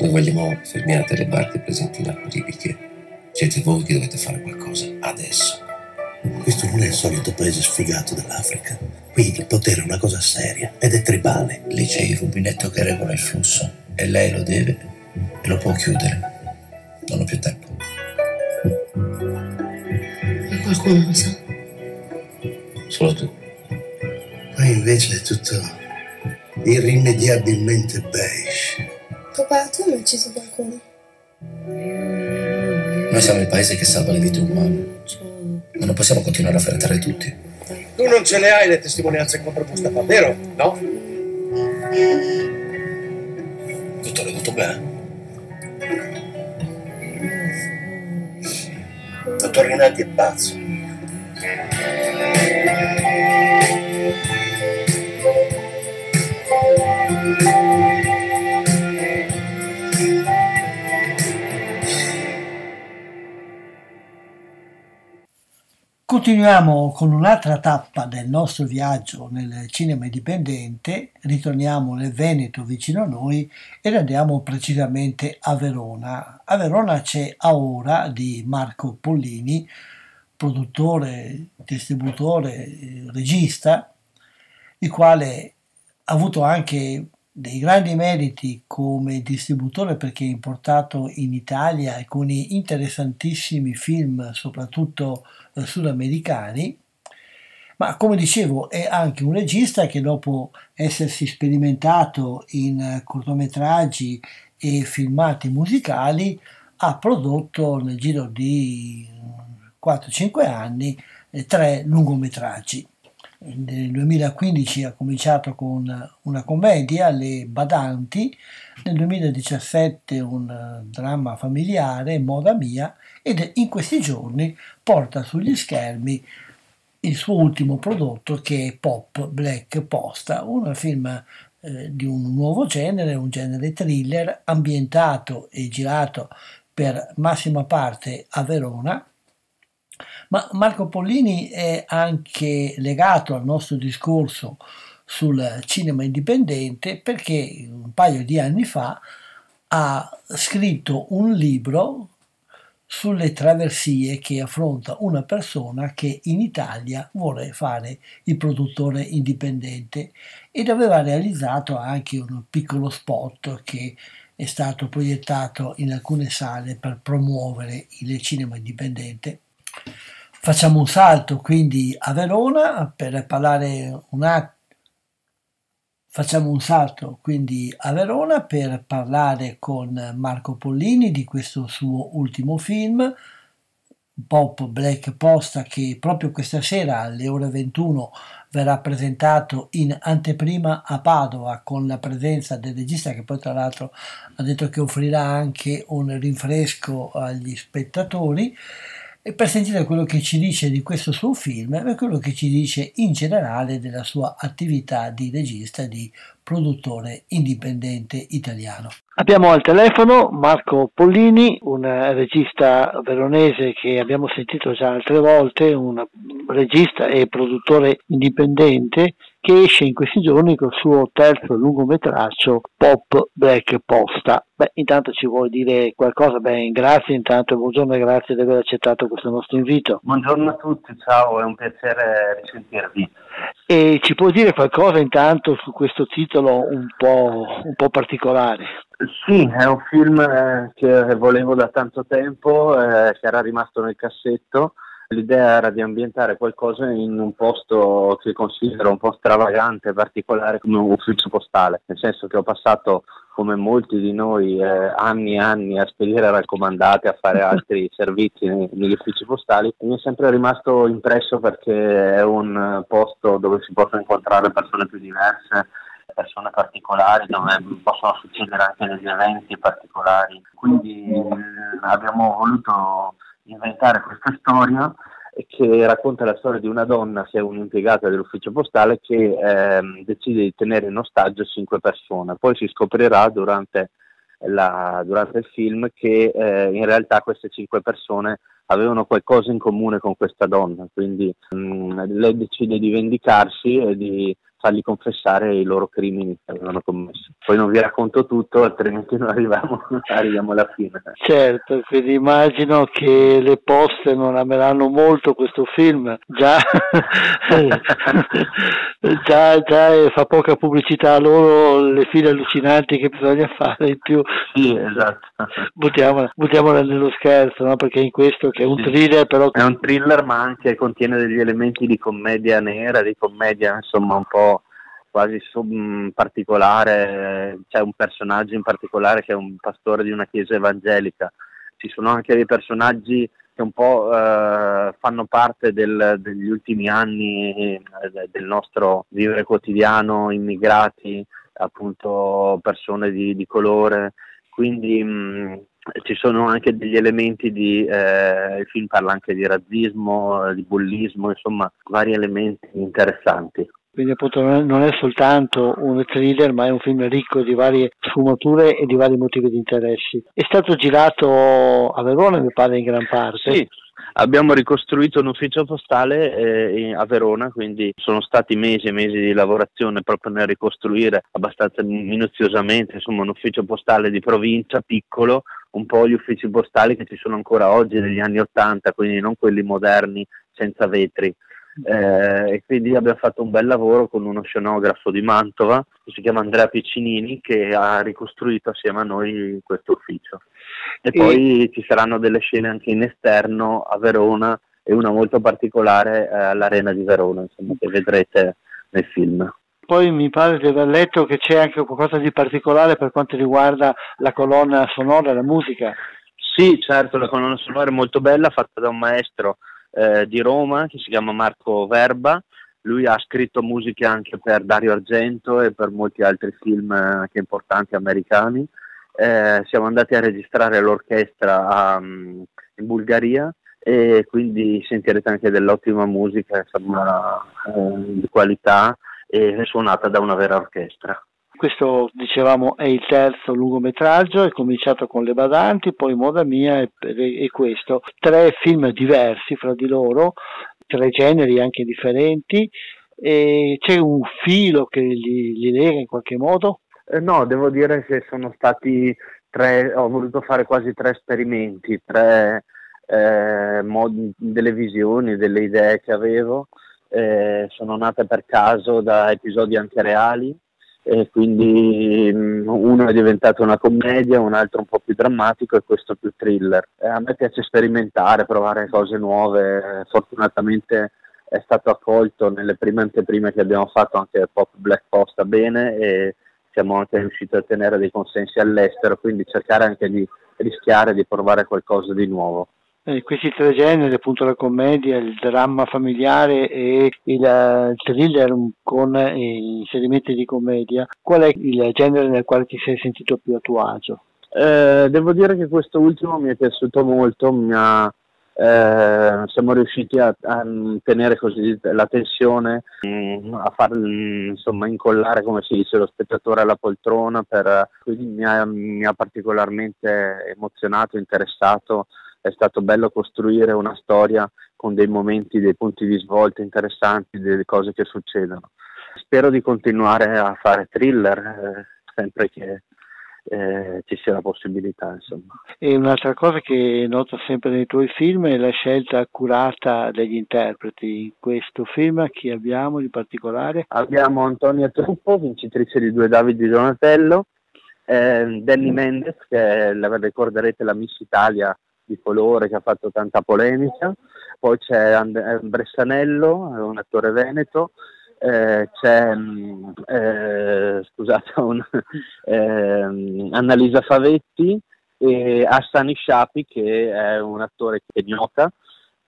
Speaker 11: Noi vogliamo fermiate le barche presenti in acque libiche.
Speaker 7: Siete voi che dovete fare qualcosa adesso.
Speaker 12: Questo non è il solito paese sfigato dell'Africa. Qui il potere è una cosa seria ed è tribale.
Speaker 7: Lì c'è il rubinetto che regola il flusso e lei lo deve e lo può chiudere. Non ho più tempo.
Speaker 4: E qualcuno lo sa?
Speaker 7: Solo tu.
Speaker 12: Qui invece è tutto irrimediabilmente beige.
Speaker 13: Papà, tu hai mai ucciso qualcuno?
Speaker 7: Noi siamo il paese che salva le vite umane. Ma non possiamo continuare a frettare tutti.
Speaker 12: Tu non ce le hai le testimonianze contro Mustafa, vero? No?
Speaker 7: Dottore, tutto bene?
Speaker 12: Dottor Rinaldi è pazzo.
Speaker 1: Continuiamo con un'altra tappa del nostro viaggio nel cinema indipendente, ritorniamo nel Veneto vicino a noi ed andiamo precisamente a Verona. A Verona c'è Aora di Marco Pollini, produttore, distributore, regista, il quale ha avuto anche dei grandi meriti come distributore perché ha importato in Italia alcuni interessantissimi film, soprattutto eh, sudamericani, ma come dicevo è anche un regista che dopo essersi sperimentato in cortometraggi e filmati musicali ha prodotto nel giro di 4-5 anni eh, tre lungometraggi. Nel 2015 ha cominciato con una commedia, Le Badanti, nel 2017 un eh, dramma familiare, Moda Mia, ed in questi giorni porta sugli schermi il suo ultimo prodotto che è Pop Black Posta, un film eh, di un nuovo genere, un genere thriller ambientato e girato per massima parte a Verona, ma Marco Pollini è anche legato al nostro discorso sul cinema indipendente perché un paio di anni fa ha scritto un libro sulle traversie che affronta una persona che in Italia vuole fare il produttore indipendente ed aveva realizzato anche un piccolo spot che è stato proiettato in alcune sale per promuovere il cinema indipendente. Facciamo un salto quindi a Verona per parlare un attimo. Facciamo un salto quindi a Verona per parlare con Marco Pollini di questo suo ultimo film, Pop Black Posta, che proprio questa sera alle ore 21 verrà presentato in anteprima a Padova con la presenza del regista che poi tra l'altro ha detto che offrirà anche un rinfresco agli spettatori e per sentire quello che ci dice di questo suo film e quello che ci dice in generale della sua attività di regista e di produttore indipendente italiano. Abbiamo al telefono Marco Pollini, un regista veronese che abbiamo sentito già altre volte, un regista e produttore indipendente che esce in questi giorni col suo terzo lungometraggio Pop Black Posta. Beh, intanto ci vuoi dire qualcosa? Beh, grazie intanto, buongiorno e grazie di aver accettato questo nostro invito.
Speaker 14: Buongiorno a tutti, ciao, è un piacere risentirvi.
Speaker 1: E ci puoi dire qualcosa intanto su questo titolo un po', un po particolare?
Speaker 14: Sì, è un film eh, che volevo da tanto tempo, eh, che era rimasto nel cassetto L'idea era di ambientare qualcosa in un posto che considero un po' stravagante, particolare come un ufficio postale, nel senso che ho passato come molti di noi eh, anni e anni a spedire raccomandate, a fare (laughs) altri servizi negli uffici postali mi è sempre rimasto impresso perché è un posto dove si possono incontrare persone più diverse, persone particolari dove possono succedere anche degli eventi particolari. Quindi eh, abbiamo voluto inventare questa storia che racconta la storia di una donna che è un'impiegata dell'ufficio postale che ehm, decide di tenere in ostaggio cinque persone. Poi si scoprirà durante, la, durante il film che eh, in realtà queste cinque persone avevano qualcosa in comune con questa donna, quindi mh, mm, lei decide di vendicarsi e di fargli confessare i loro crimini che avevano commesso. Poi non vi racconto tutto, altrimenti non arriviamo, (laughs) arriviamo alla fine.
Speaker 2: Certo, quindi immagino che le poste non ameranno molto questo film, già, (laughs) già, già fa poca pubblicità a loro le file allucinanti che bisogna fare in più.
Speaker 14: Sì, esatto.
Speaker 2: Buttiamola, buttiamola nello scherzo, no? perché in questo che è un sì. thriller però...
Speaker 14: È un thriller ma anche contiene degli elementi di commedia nera, di commedia insomma un po' quasi mm, particolare, c'è un personaggio in particolare che è un pastore di una chiesa evangelica, ci sono anche dei personaggi che un po' eh, fanno parte del, degli ultimi anni eh, del nostro vivere quotidiano, immigrati, appunto persone di, di colore, quindi mh, mm, ci sono anche degli elementi di, eh, il film parla anche di razzismo, di bullismo, insomma vari elementi interessanti.
Speaker 2: Quindi appunto non è soltanto un thriller ma è un film ricco di varie sfumature e di vari motivi di interessi. È stato girato a Verona mi pare in gran parte.
Speaker 14: Sì, abbiamo ricostruito un ufficio postale eh, a Verona, quindi sono stati mesi e mesi di lavorazione proprio nel ricostruire abbastanza minuziosamente insomma, un ufficio postale di provincia piccolo, un po' gli uffici postali che ci sono ancora oggi negli anni Ottanta, quindi non quelli moderni senza vetri eh, e quindi abbiamo fatto un bel lavoro con uno scenografo di Mantova che si chiama Andrea Piccinini che ha ricostruito assieme a noi questo ufficio. E, e poi ci saranno delle scene anche in esterno a Verona e una molto particolare eh, all'Arena di Verona, insomma, che vedrete nel film.
Speaker 2: Poi mi pare di aver letto che c'è anche qualcosa di particolare per quanto riguarda la colonna sonora, la musica.
Speaker 14: Sì, certo, la colonna sonora è molto bella, fatta da un maestro eh, di Roma che si chiama Marco Verba. Lui ha scritto musiche anche per Dario Argento e per molti altri film anche importanti americani. Eh, siamo andati a registrare l'orchestra a, mm, in Bulgaria e quindi sentirete anche dell'ottima musica insomma, eh, di qualità e suonata da una vera orchestra.
Speaker 2: Questo dicevamo è il terzo lungometraggio, è cominciato con Le Badanti, poi Moda Mia e, e questo. Tre film diversi fra di loro, tre generi anche differenti. E c'è un filo che li, li lega in qualche modo?
Speaker 14: Eh, no, devo dire che sono stati tre, ho voluto fare quasi tre esperimenti, tre eh, mod- delle visioni, delle idee che avevo. Eh, sono nate per caso da episodi anche reali e quindi mm, uno è diventato una commedia, un altro un po' più drammatico e questo più thriller. A me piace sperimentare, provare cose nuove, fortunatamente è stato accolto nelle prime anteprime che abbiamo fatto anche Pop Black Posta bene e siamo anche riusciti a ottenere dei consensi all'estero, quindi cercare anche di rischiare di provare qualcosa di nuovo
Speaker 2: eh, questi tre generi, appunto la commedia, il dramma familiare e il, il thriller con eh, inserimenti di commedia, qual è il genere nel quale ti sei sentito più a tuo agio?
Speaker 14: Eh, devo dire che questo ultimo mi è piaciuto molto, ha, eh, siamo riusciti a, a, tenere così la tensione, mm, a far insomma incollare come si dice lo spettatore alla poltrona, per, quindi mi ha, mi ha particolarmente emozionato, interessato è stato bello costruire una storia con dei momenti, dei punti di svolta interessanti, delle cose che succedono. Spero di continuare a fare thriller, eh, sempre che eh, ci sia la possibilità. Insomma.
Speaker 2: E un'altra cosa che noto sempre nei tuoi film è la scelta accurata degli interpreti. In questo film chi abbiamo di particolare?
Speaker 14: Abbiamo Antonia Truppo, vincitrice di due Davide Donatello, eh, Danny Mendes, che la ricorderete la Miss Italia di colore che ha fatto tanta polemica, poi c'è And- eh, Bressanello, un attore veneto, eh, c'è mm, eh, scusate, (laughs) un, eh, Annalisa Favetti e Hassani Shapi che è un attore kenyota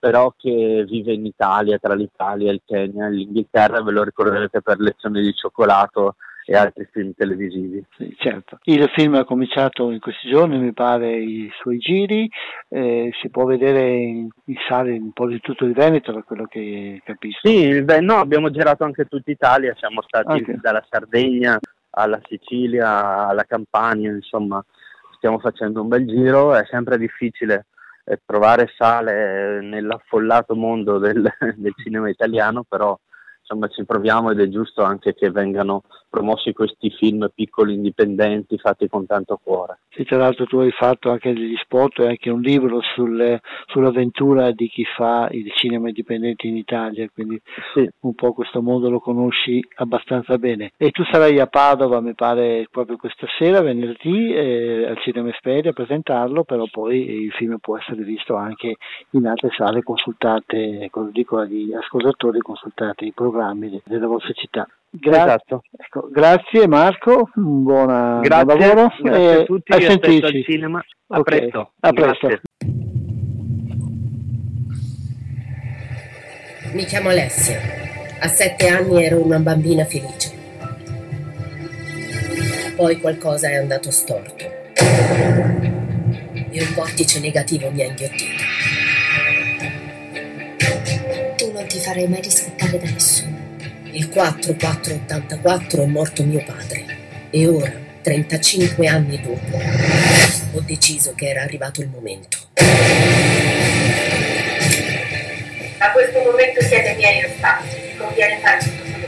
Speaker 14: però che vive in Italia, tra l'Italia il Kenya l'Inghilterra, ve lo ricorderete per Lezioni di cioccolato e altri film televisivi.
Speaker 2: Sì, certo. Il film ha cominciato in questi giorni, mi pare, i suoi giri, eh, si può vedere in, in sale un po' di tutto il Veneto, da quello che capisco.
Speaker 14: Sì, beh, no, abbiamo girato anche tutta Italia, siamo stati okay. dalla Sardegna alla Sicilia, alla Campania, insomma, stiamo facendo un bel giro, è sempre difficile eh, trovare sale nell'affollato mondo del, (laughs) del cinema italiano, però insomma ci proviamo ed è giusto anche che vengano promossi questi film piccoli indipendenti fatti con tanto cuore.
Speaker 2: Sì, tra l'altro tu hai fatto anche degli spot e anche un libro sulle, sull'avventura di chi fa il cinema indipendente in Italia, quindi sì. un po' questo mondo lo conosci abbastanza bene. E tu sarai a Padova, mi pare, proprio questa sera, venerdì, eh, al Cinema Esperia a presentarlo, però poi il film può essere visto anche in altre sale, consultate, come dico agli ascoltatori, consultate i programmi della vostra città. Gra- esatto. ecco, grazie Marco, buona,
Speaker 14: grazie,
Speaker 2: buon lavoro.
Speaker 14: Grazie a tutti, a sentirci. al cinema. A
Speaker 2: okay.
Speaker 14: presto.
Speaker 2: A presto.
Speaker 15: Mi chiamo Alessia. A sette anni ero una bambina felice. Poi qualcosa è andato storto. E un vortice negativo mi ha inghiottito.
Speaker 4: Tu non ti farei mai riscattare da nessuno.
Speaker 15: Il 4484 è morto mio padre e ora, 35 anni dopo, ho deciso che era arrivato il momento.
Speaker 16: Da questo momento siete miei ostaggio, mi conviene fare tutto quello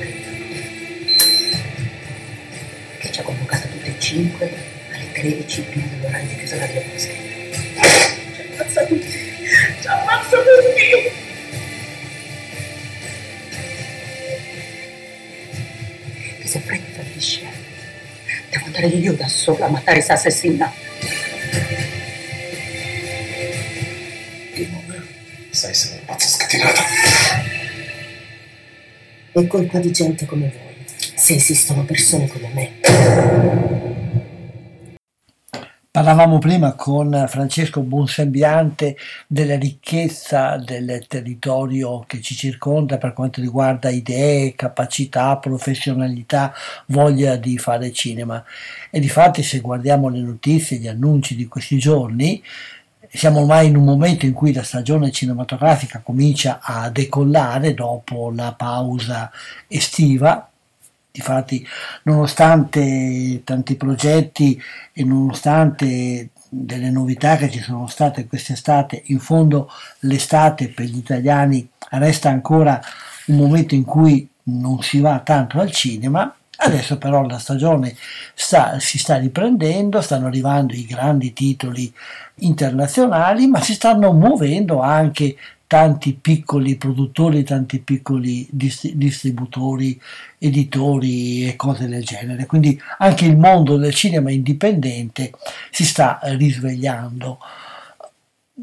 Speaker 16: che
Speaker 15: ci ha convocato tutte e cinque alle 13 prima dell'orario di chiusura delle mosche.
Speaker 16: Ci ammazza tutti! Ci ammazza tutti!
Speaker 15: Se Freddy fallisce, devo andare io da sola a matare questa assassina.
Speaker 5: Di nuovo, sai se una pazza scatenata.
Speaker 15: È colpa di gente come voi, se esistono persone come me.
Speaker 1: Parlavamo prima con Francesco Bonsembiante della ricchezza del territorio che ci circonda per quanto riguarda idee, capacità, professionalità, voglia di fare cinema. E difatti se guardiamo le notizie, gli annunci di questi giorni, siamo ormai in un momento in cui la stagione cinematografica comincia a decollare dopo la pausa estiva Difatti, nonostante tanti progetti e nonostante delle novità che ci sono state quest'estate, in fondo l'estate per gli italiani resta ancora un momento in cui non si va tanto al cinema. Adesso però la stagione sta, si sta riprendendo, stanno arrivando i grandi titoli internazionali, ma si stanno muovendo anche tanti piccoli produttori, tanti piccoli distributori, editori e cose del genere. Quindi anche il mondo del cinema indipendente si sta risvegliando.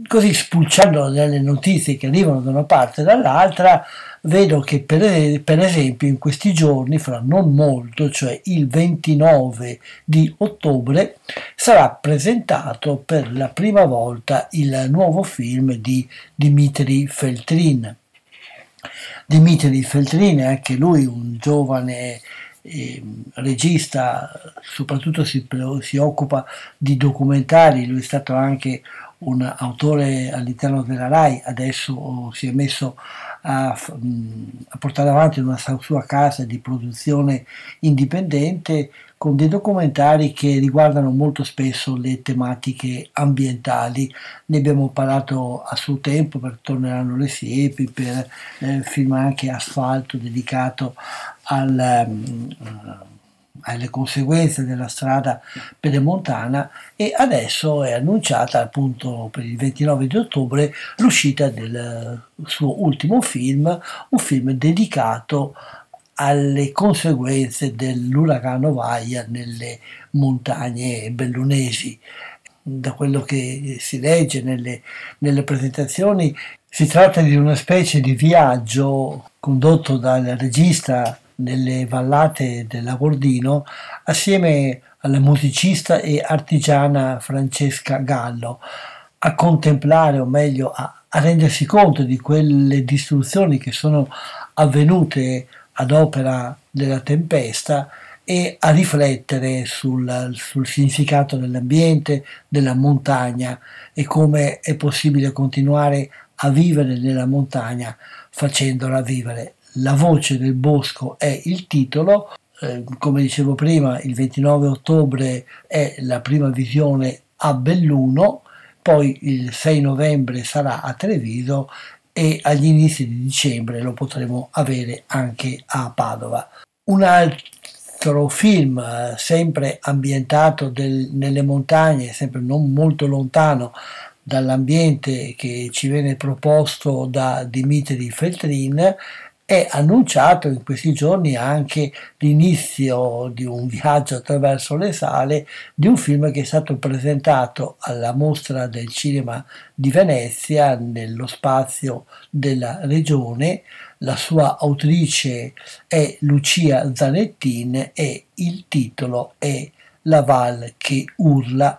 Speaker 1: Così spulciando delle notizie che arrivano da una parte e dall'altra, vedo che per, per, esempio in questi giorni, fra non molto, cioè il 29 di ottobre, sarà presentato per la prima volta il nuovo film di Dimitri Feltrin. Dimitri Feltrin è anche lui un giovane eh, regista, soprattutto si, si occupa di documentari, lui è stato anche un autore all'interno della RAI, adesso si è messo a, a, portare avanti una sua casa di produzione indipendente con dei documentari che riguardano molto spesso le tematiche ambientali. Ne abbiamo parlato a suo tempo per Torneranno le siepi, per eh, film anche Asfalto dedicato al... Um, alle conseguenze della strada pedemontana e adesso è annunciata appunto per il 29 di ottobre l'uscita del suo ultimo film, un film dedicato alle conseguenze dell'uragano Vaia nelle montagne bellunesi. Da quello che si legge nelle, nelle presentazioni si tratta di una specie di viaggio condotto dal regista nelle vallate dell'Agordino assieme alla musicista e artigiana Francesca Gallo a contemplare o meglio a, a rendersi conto di quelle distruzioni che sono avvenute ad opera della tempesta e a riflettere sul, sul, significato dell'ambiente, della montagna e come è possibile continuare a vivere nella montagna facendola vivere la voce del bosco è il titolo, eh, come dicevo prima il 29 ottobre è la prima visione a Belluno, poi il 6 novembre sarà a Treviso e agli inizi di dicembre lo potremo avere anche a Padova. Un altro film eh, sempre ambientato del, nelle montagne, sempre non molto lontano dall'ambiente che ci viene proposto da Dimitri Feltrin è annunciato in questi giorni anche l'inizio di un viaggio attraverso le sale di un film che è stato presentato alla mostra del cinema di Venezia nello spazio della regione. La sua autrice è Lucia Zanettin e il titolo è La Val che urla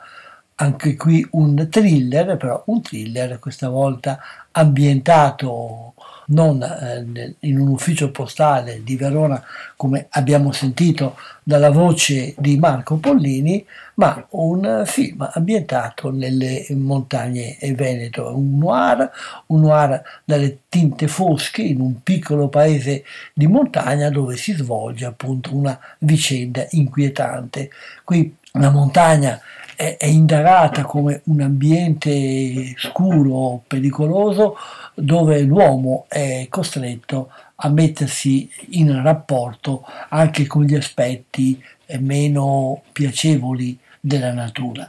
Speaker 1: anche qui un thriller, però un thriller questa volta ambientato non eh, in un ufficio postale di Verona come abbiamo sentito dalla voce di Marco Pollini, ma un film ambientato nelle montagne veneto, un noir, un noir dalle tinte fosche in un piccolo paese di montagna dove si svolge appunto una vicenda inquietante. Qui la montagna è, è indagata come un ambiente scuro, pericoloso, dove l'uomo è costretto a mettersi in rapporto anche con gli aspetti meno piacevoli della natura.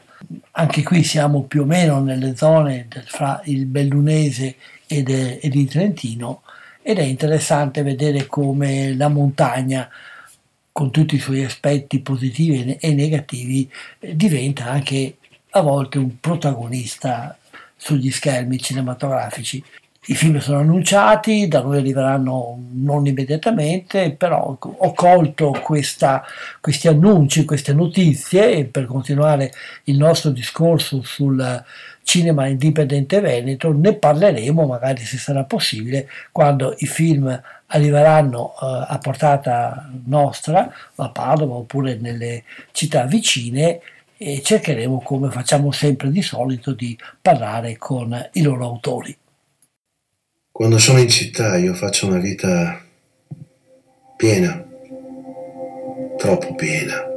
Speaker 1: Anche qui siamo più o meno nelle zone del, fra il Bellunese ed, ed il Trentino ed è interessante vedere come la montagna con tutti i suoi aspetti positivi e negativi, eh, diventa anche a volte un protagonista sugli schermi cinematografici. I film sono annunciati, da noi arriveranno non immediatamente, però ho colto questa, questi annunci, queste notizie per continuare il nostro discorso sul cinema indipendente veneto, ne parleremo magari se sarà possibile quando i film arriveranno eh, a portata nostra, a Padova oppure nelle città vicine e cercheremo, come facciamo sempre di solito, di parlare con i loro autori.
Speaker 12: Quando sono in città io faccio una vita piena, troppo piena.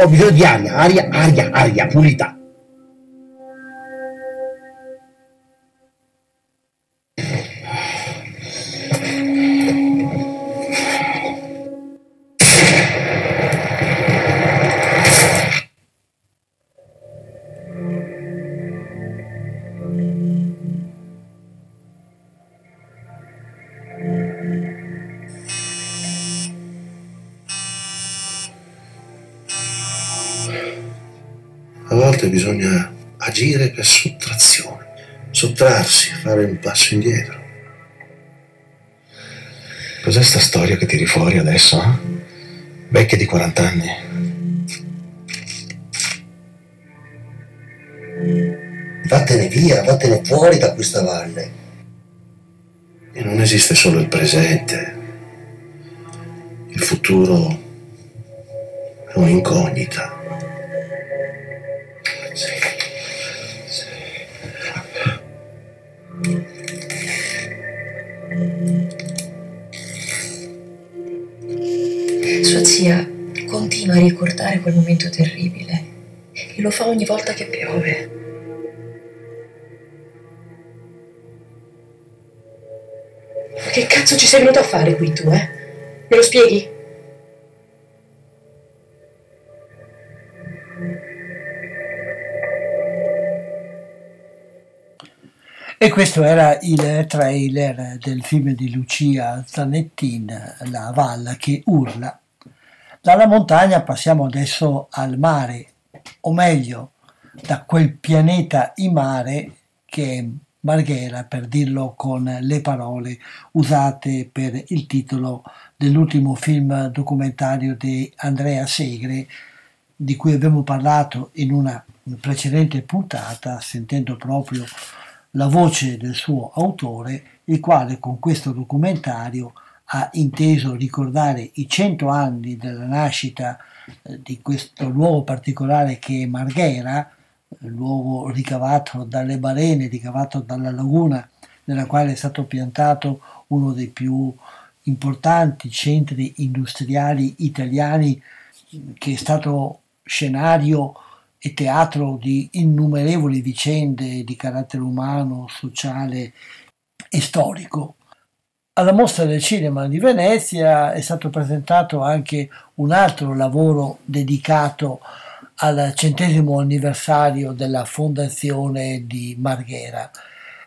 Speaker 17: Ho bisogno di aria, aria, aria, aria, pulita.
Speaker 12: Volte bisogna agire per sottrazione, sottrarsi, fare un passo indietro. Cos'è sta storia che tiri fuori adesso? Eh? Vecchia di 40 anni.
Speaker 17: Vattene via, vattene fuori da questa valle.
Speaker 12: E non esiste solo il presente. Il futuro è un'incognita.
Speaker 15: Sua zia continua a ricordare quel momento terribile e lo fa ogni volta che piove. Ma che cazzo ci sei venuto a fare qui tu, eh? Me lo spieghi?
Speaker 1: E questo era il trailer del film di Lucia Zanettin, La Valla che urla. Dalla montagna passiamo adesso al mare, o meglio, da quel pianeta in mare che è Marghera, per dirlo con le parole usate per il titolo dell'ultimo film documentario di Andrea Segre, di cui abbiamo parlato in una precedente puntata, sentendo proprio la voce del suo autore, il quale con questo documentario ha inteso ricordare i cento anni della nascita eh, di questo luogo particolare che è Marghera, luogo ricavato dalle balene, ricavato dalla laguna nella quale è stato piantato uno dei più importanti centri industriali italiani che è stato scenario e teatro di innumerevoli vicende di carattere umano, sociale e storico. Alla mostra del cinema di Venezia è stato presentato anche un altro lavoro dedicato al centesimo anniversario della fondazione di Marghera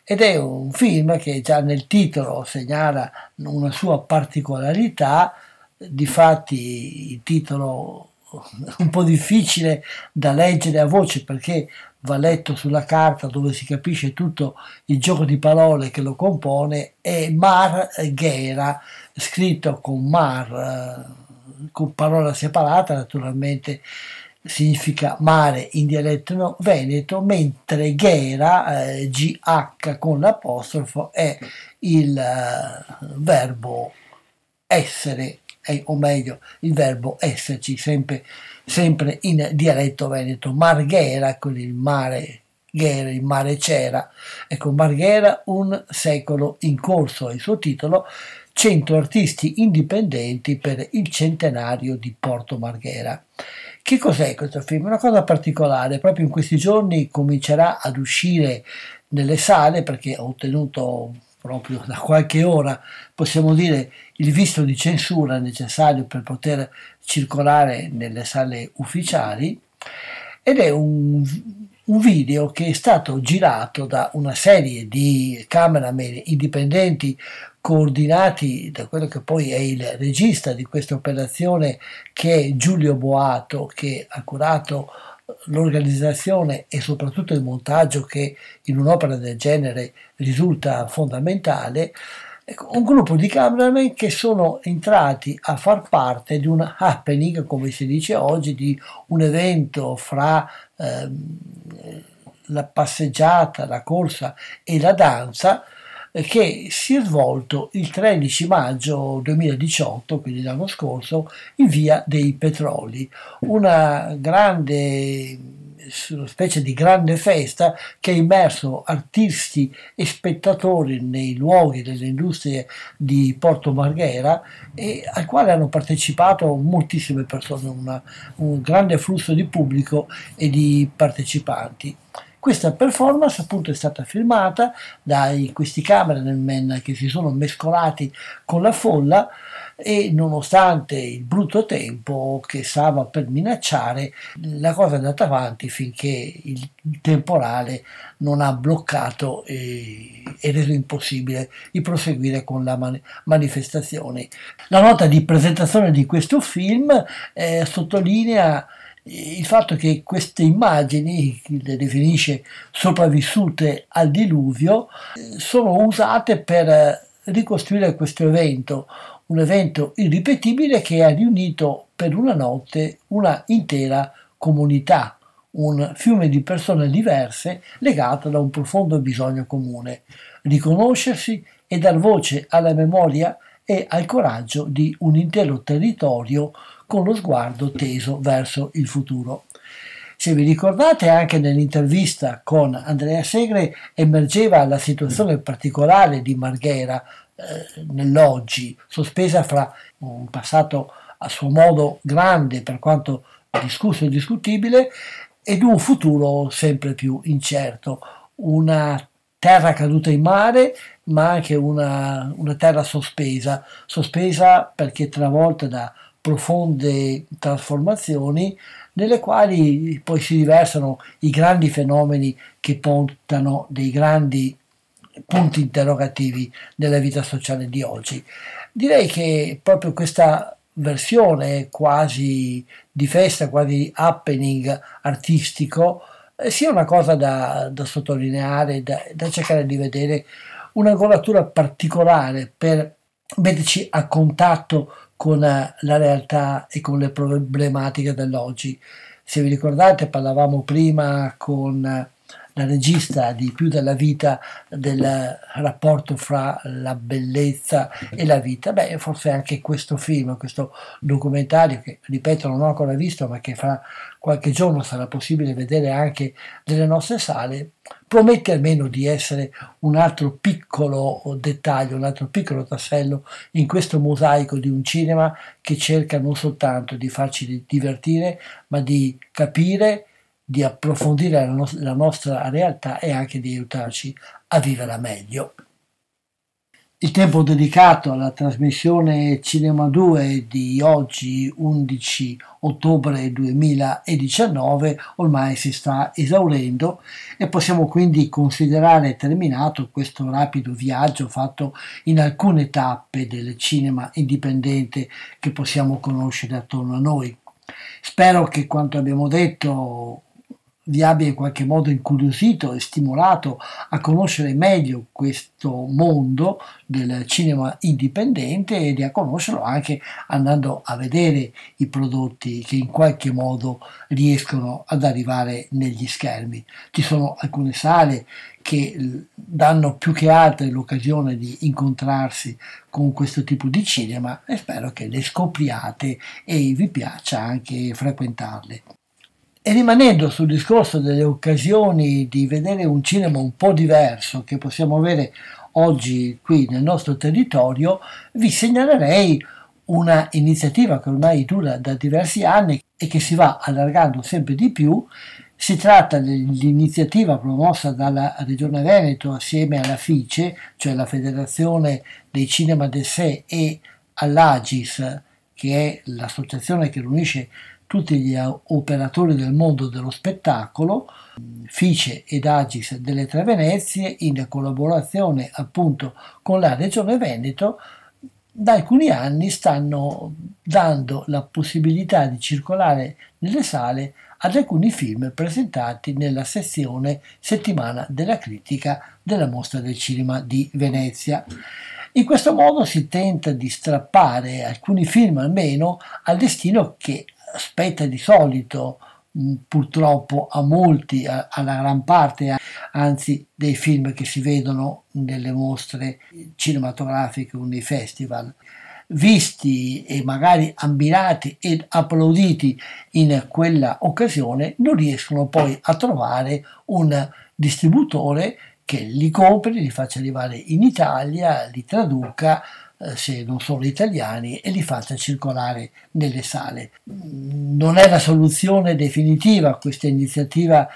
Speaker 1: ed è un film che già nel titolo segnala una sua particolarità, difatti il titolo un po' difficile da leggere a voce perché va letto sulla carta dove si capisce tutto il gioco di parole che lo compone è Marghera scritto con Mar eh, con parola separata naturalmente significa mare in dialetto veneto mentre Ghera eh, GH con l'apostrofo è il eh, verbo essere eh, o meglio il verbo esserci sempre sempre in dialetto veneto, Marghera, con il mare Ghera, il mare c'era. Ecco, Marghera, un secolo in corso, è il suo titolo, 100 artisti indipendenti per il centenario di Porto Marghera. Che cos'è questo film? Una cosa particolare, proprio in questi giorni comincerà ad uscire nelle sale perché ho ottenuto proprio da qualche ora, possiamo dire, il visto di censura necessario per poter circolare nelle sale ufficiali. Ed è un, un video che è stato girato da una serie di cameraman indipendenti coordinati da quello che poi è il regista di questa operazione che è Giulio Boato che ha curato l'organizzazione e soprattutto il montaggio che in un'opera del genere risulta fondamentale, ecco, un gruppo di cameraman che sono entrati a far parte di un happening, come si dice oggi, di un evento fra ehm, la passeggiata, la corsa e la danza, che si è svolto il 13 maggio 2018, quindi l'anno scorso, in via dei Petroli, una grande una specie di grande festa che ha immerso artisti e spettatori nei luoghi delle industrie di Porto Marghera e al quale hanno partecipato moltissime persone, una, un grande flusso di pubblico e di partecipanti. Questa performance appunto è stata filmata da questi cameraman che si sono mescolati con la folla e nonostante il brutto tempo che stava per minacciare, la cosa è andata avanti finché il temporale non ha bloccato e, e reso impossibile di proseguire con la mani- manifestazione. La nota di presentazione di questo film eh, sottolinea il fatto che queste immagini, le definisce sopravvissute al diluvio, sono usate per ricostruire questo evento, un evento irripetibile che ha riunito per una notte una intera comunità, un fiume di persone diverse legato da un profondo bisogno comune, riconoscersi e dar voce alla memoria e al coraggio di un intero territorio con lo sguardo teso verso il futuro. Se vi ricordate, anche nell'intervista con Andrea Segre emergeva la situazione particolare di Marghera eh, nell'oggi, sospesa fra un passato a suo modo grande per quanto discusso e discutibile ed un futuro sempre più incerto, una terra caduta in mare ma anche una, una terra sospesa, sospesa perché travolta da profonde trasformazioni nelle quali poi si riversano i grandi fenomeni che portano dei grandi punti interrogativi nella vita sociale di oggi. Direi che proprio questa versione quasi di festa, quasi happening artistico, eh, sia una cosa da, da sottolineare, da, da cercare di vedere un'angolatura particolare per metterci a contatto con la realtà e con le problematiche dell'oggi. Se vi ricordate parlavamo prima con la regista di Più della vita del rapporto fra la bellezza e la vita. Beh, forse anche questo film, questo documentario che, ripeto, non ho ancora visto, ma che fra qualche giorno sarà possibile vedere anche nelle nostre sale, promette almeno di essere un altro piccolo dettaglio, un altro piccolo tassello in questo mosaico di un cinema che cerca non soltanto di farci divertire, ma di capire di approfondire la, no- la nostra realtà e anche di aiutarci a vivere meglio. Il tempo dedicato alla trasmissione Cinema 2 di oggi 11 ottobre 2019 ormai si sta esaurendo e possiamo quindi considerare terminato questo rapido viaggio fatto in alcune tappe del cinema indipendente che possiamo conoscere attorno a noi. Spero che quanto abbiamo detto vi abbia in qualche modo incuriosito e stimolato a conoscere meglio questo mondo del cinema indipendente e a conoscerlo anche andando a vedere i prodotti che in qualche modo riescono ad arrivare negli schermi. Ci sono alcune sale che danno più che altre l'occasione di incontrarsi con questo tipo di cinema e spero che le scopriate e vi piaccia anche frequentarle. E rimanendo sul discorso delle occasioni di vedere un cinema un po' diverso che possiamo avere oggi qui nel nostro territorio, vi segnalerei una iniziativa che ormai dura da diversi anni e che si va allargando sempre di più. Si tratta dell'iniziativa promossa dalla Regione Veneto assieme alla FICE, cioè la Federazione dei Cinema del Sé, e all'Agis, che è l'associazione che riunisce tutti gli operatori del mondo dello spettacolo, Fice ed Agis delle Tre Venezie, in collaborazione appunto con la Regione Veneto, da alcuni anni stanno dando la possibilità di circolare nelle sale ad alcuni film presentati nella sezione Settimana della critica della Mostra del Cinema di Venezia. In questo modo si tenta di strappare alcuni film almeno al destino che spetta di solito mm, purtroppo a molti, alla gran parte anzi dei film che si vedono nelle mostre cinematografiche o nei festival visti e magari abbinati ed applauditi in quella occasione non riescono poi a trovare un distributore che li compri, li faccia arrivare in Italia, li traduca eh, se non sono italiani e li faccia circolare nelle sale. Non è la soluzione definitiva questa iniziativa,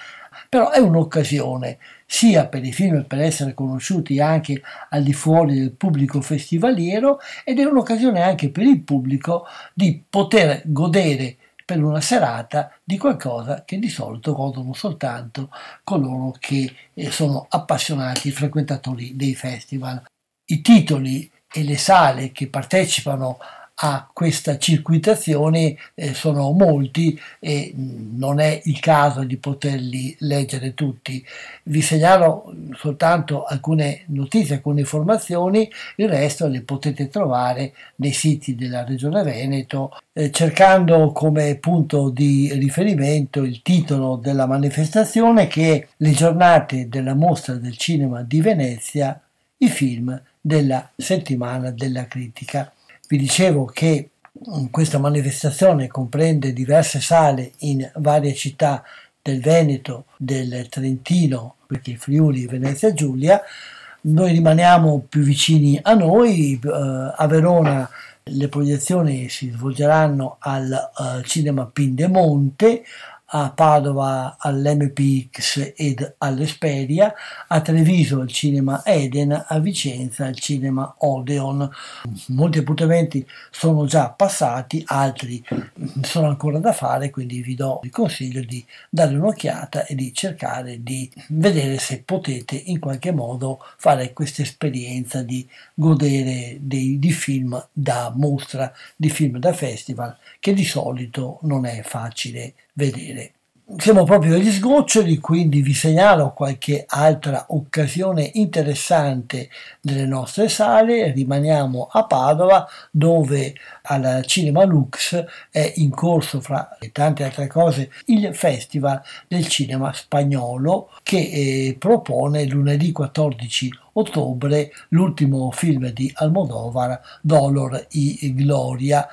Speaker 1: però è un'occasione sia per i film per essere conosciuti anche al di fuori del pubblico festivaliero ed è un'occasione anche per il pubblico di poter godere per una serata di qualcosa che di solito godono soltanto coloro che eh, sono appassionati frequentatori dei festival. I titoli e le sale che partecipano a questa circuitazione eh, sono molti e non è il caso di poterli leggere tutti. Vi segnalo soltanto alcune notizie, alcune informazioni, il resto le potete trovare nei siti della Regione Veneto eh, cercando come punto di riferimento il titolo della manifestazione che è Le giornate della mostra del cinema di Venezia, i film della settimana della critica. Vi dicevo che questa manifestazione comprende diverse sale in varie città del Veneto, del Trentino, perché Friuli, Venezia Giulia. Noi rimaniamo più vicini a noi, eh, a Verona le proiezioni si svolgeranno al uh, Cinema Pindemonte, a Padova all'MPX ed all'Esperia, a Treviso al cinema Eden, a Vicenza al cinema Odeon. Molti appuntamenti sono già passati, altri sono ancora da fare, quindi vi do il consiglio di dare un'occhiata e di cercare di vedere se potete in qualche modo fare questa esperienza di godere dei, di film da mostra, di film da festival, che di solito non è facile vedere. Siamo proprio agli sgoccioli, quindi vi segnalo qualche altra occasione interessante nelle nostre sale. Rimaniamo a Padova dove al Cinema Lux è in corso, fra tante altre cose, il Festival del Cinema Spagnolo che eh, propone lunedì 14 ottobre l'ultimo film di Almodovar, Dolor y Gloria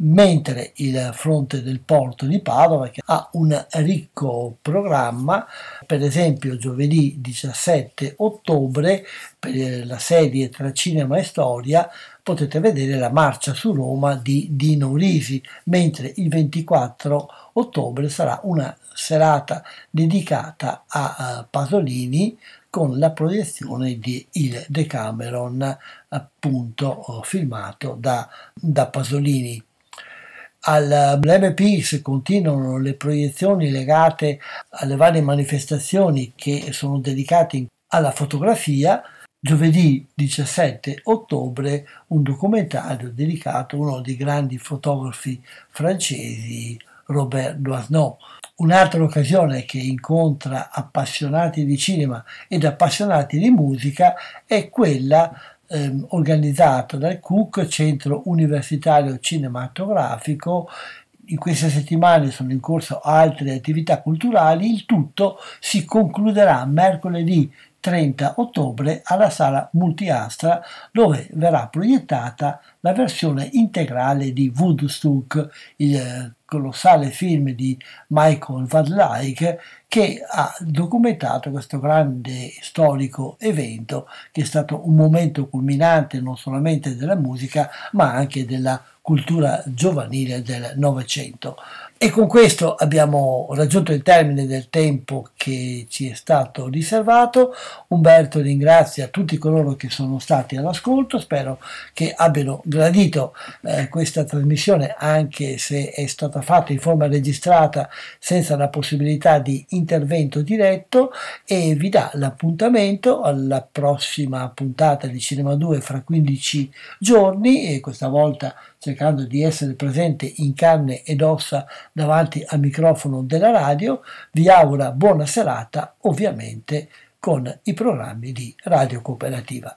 Speaker 1: mentre il fronte del porto di Padova che ha un ricco programma, per esempio giovedì 17 ottobre per la serie tra cinema e storia potete vedere la marcia su Roma di Dino Risi, mentre il 24 ottobre sarà una serata dedicata a Pasolini con la proiezione di Il Decameron appunto filmato da, da Pasolini all'MPX continuano le proiezioni legate alle varie manifestazioni che sono dedicate alla fotografia. Giovedì 17 ottobre un documentario dedicato a uno dei grandi fotografi francesi, Robert Doisneau. Un'altra occasione che incontra appassionati di cinema ed appassionati di musica è quella ehm, organizzato dal CUC, Centro Universitario Cinematografico. In queste settimane sono in corso altre attività culturali, il tutto si concluderà mercoledì 30 ottobre alla sala Multiastra dove verrà proiettata la versione integrale di Woodstock, il colossale film di Michael Van Lyck che ha documentato questo grande storico evento che è stato un momento culminante non solamente della musica ma anche della cultura giovanile del Novecento. E con questo abbiamo raggiunto il termine del tempo che ci è stato riservato. Umberto ringrazia tutti coloro che sono stati all'ascolto, spero che abbiano gradito eh, questa trasmissione anche se è stata fatta in forma registrata senza la possibilità di intervento diretto. E vi dà l'appuntamento alla prossima puntata di Cinema 2 fra 15 giorni. E questa volta cercando di essere presente in carne ed ossa davanti al microfono della radio, vi augura buona serata ovviamente con i programmi di Radio Cooperativa.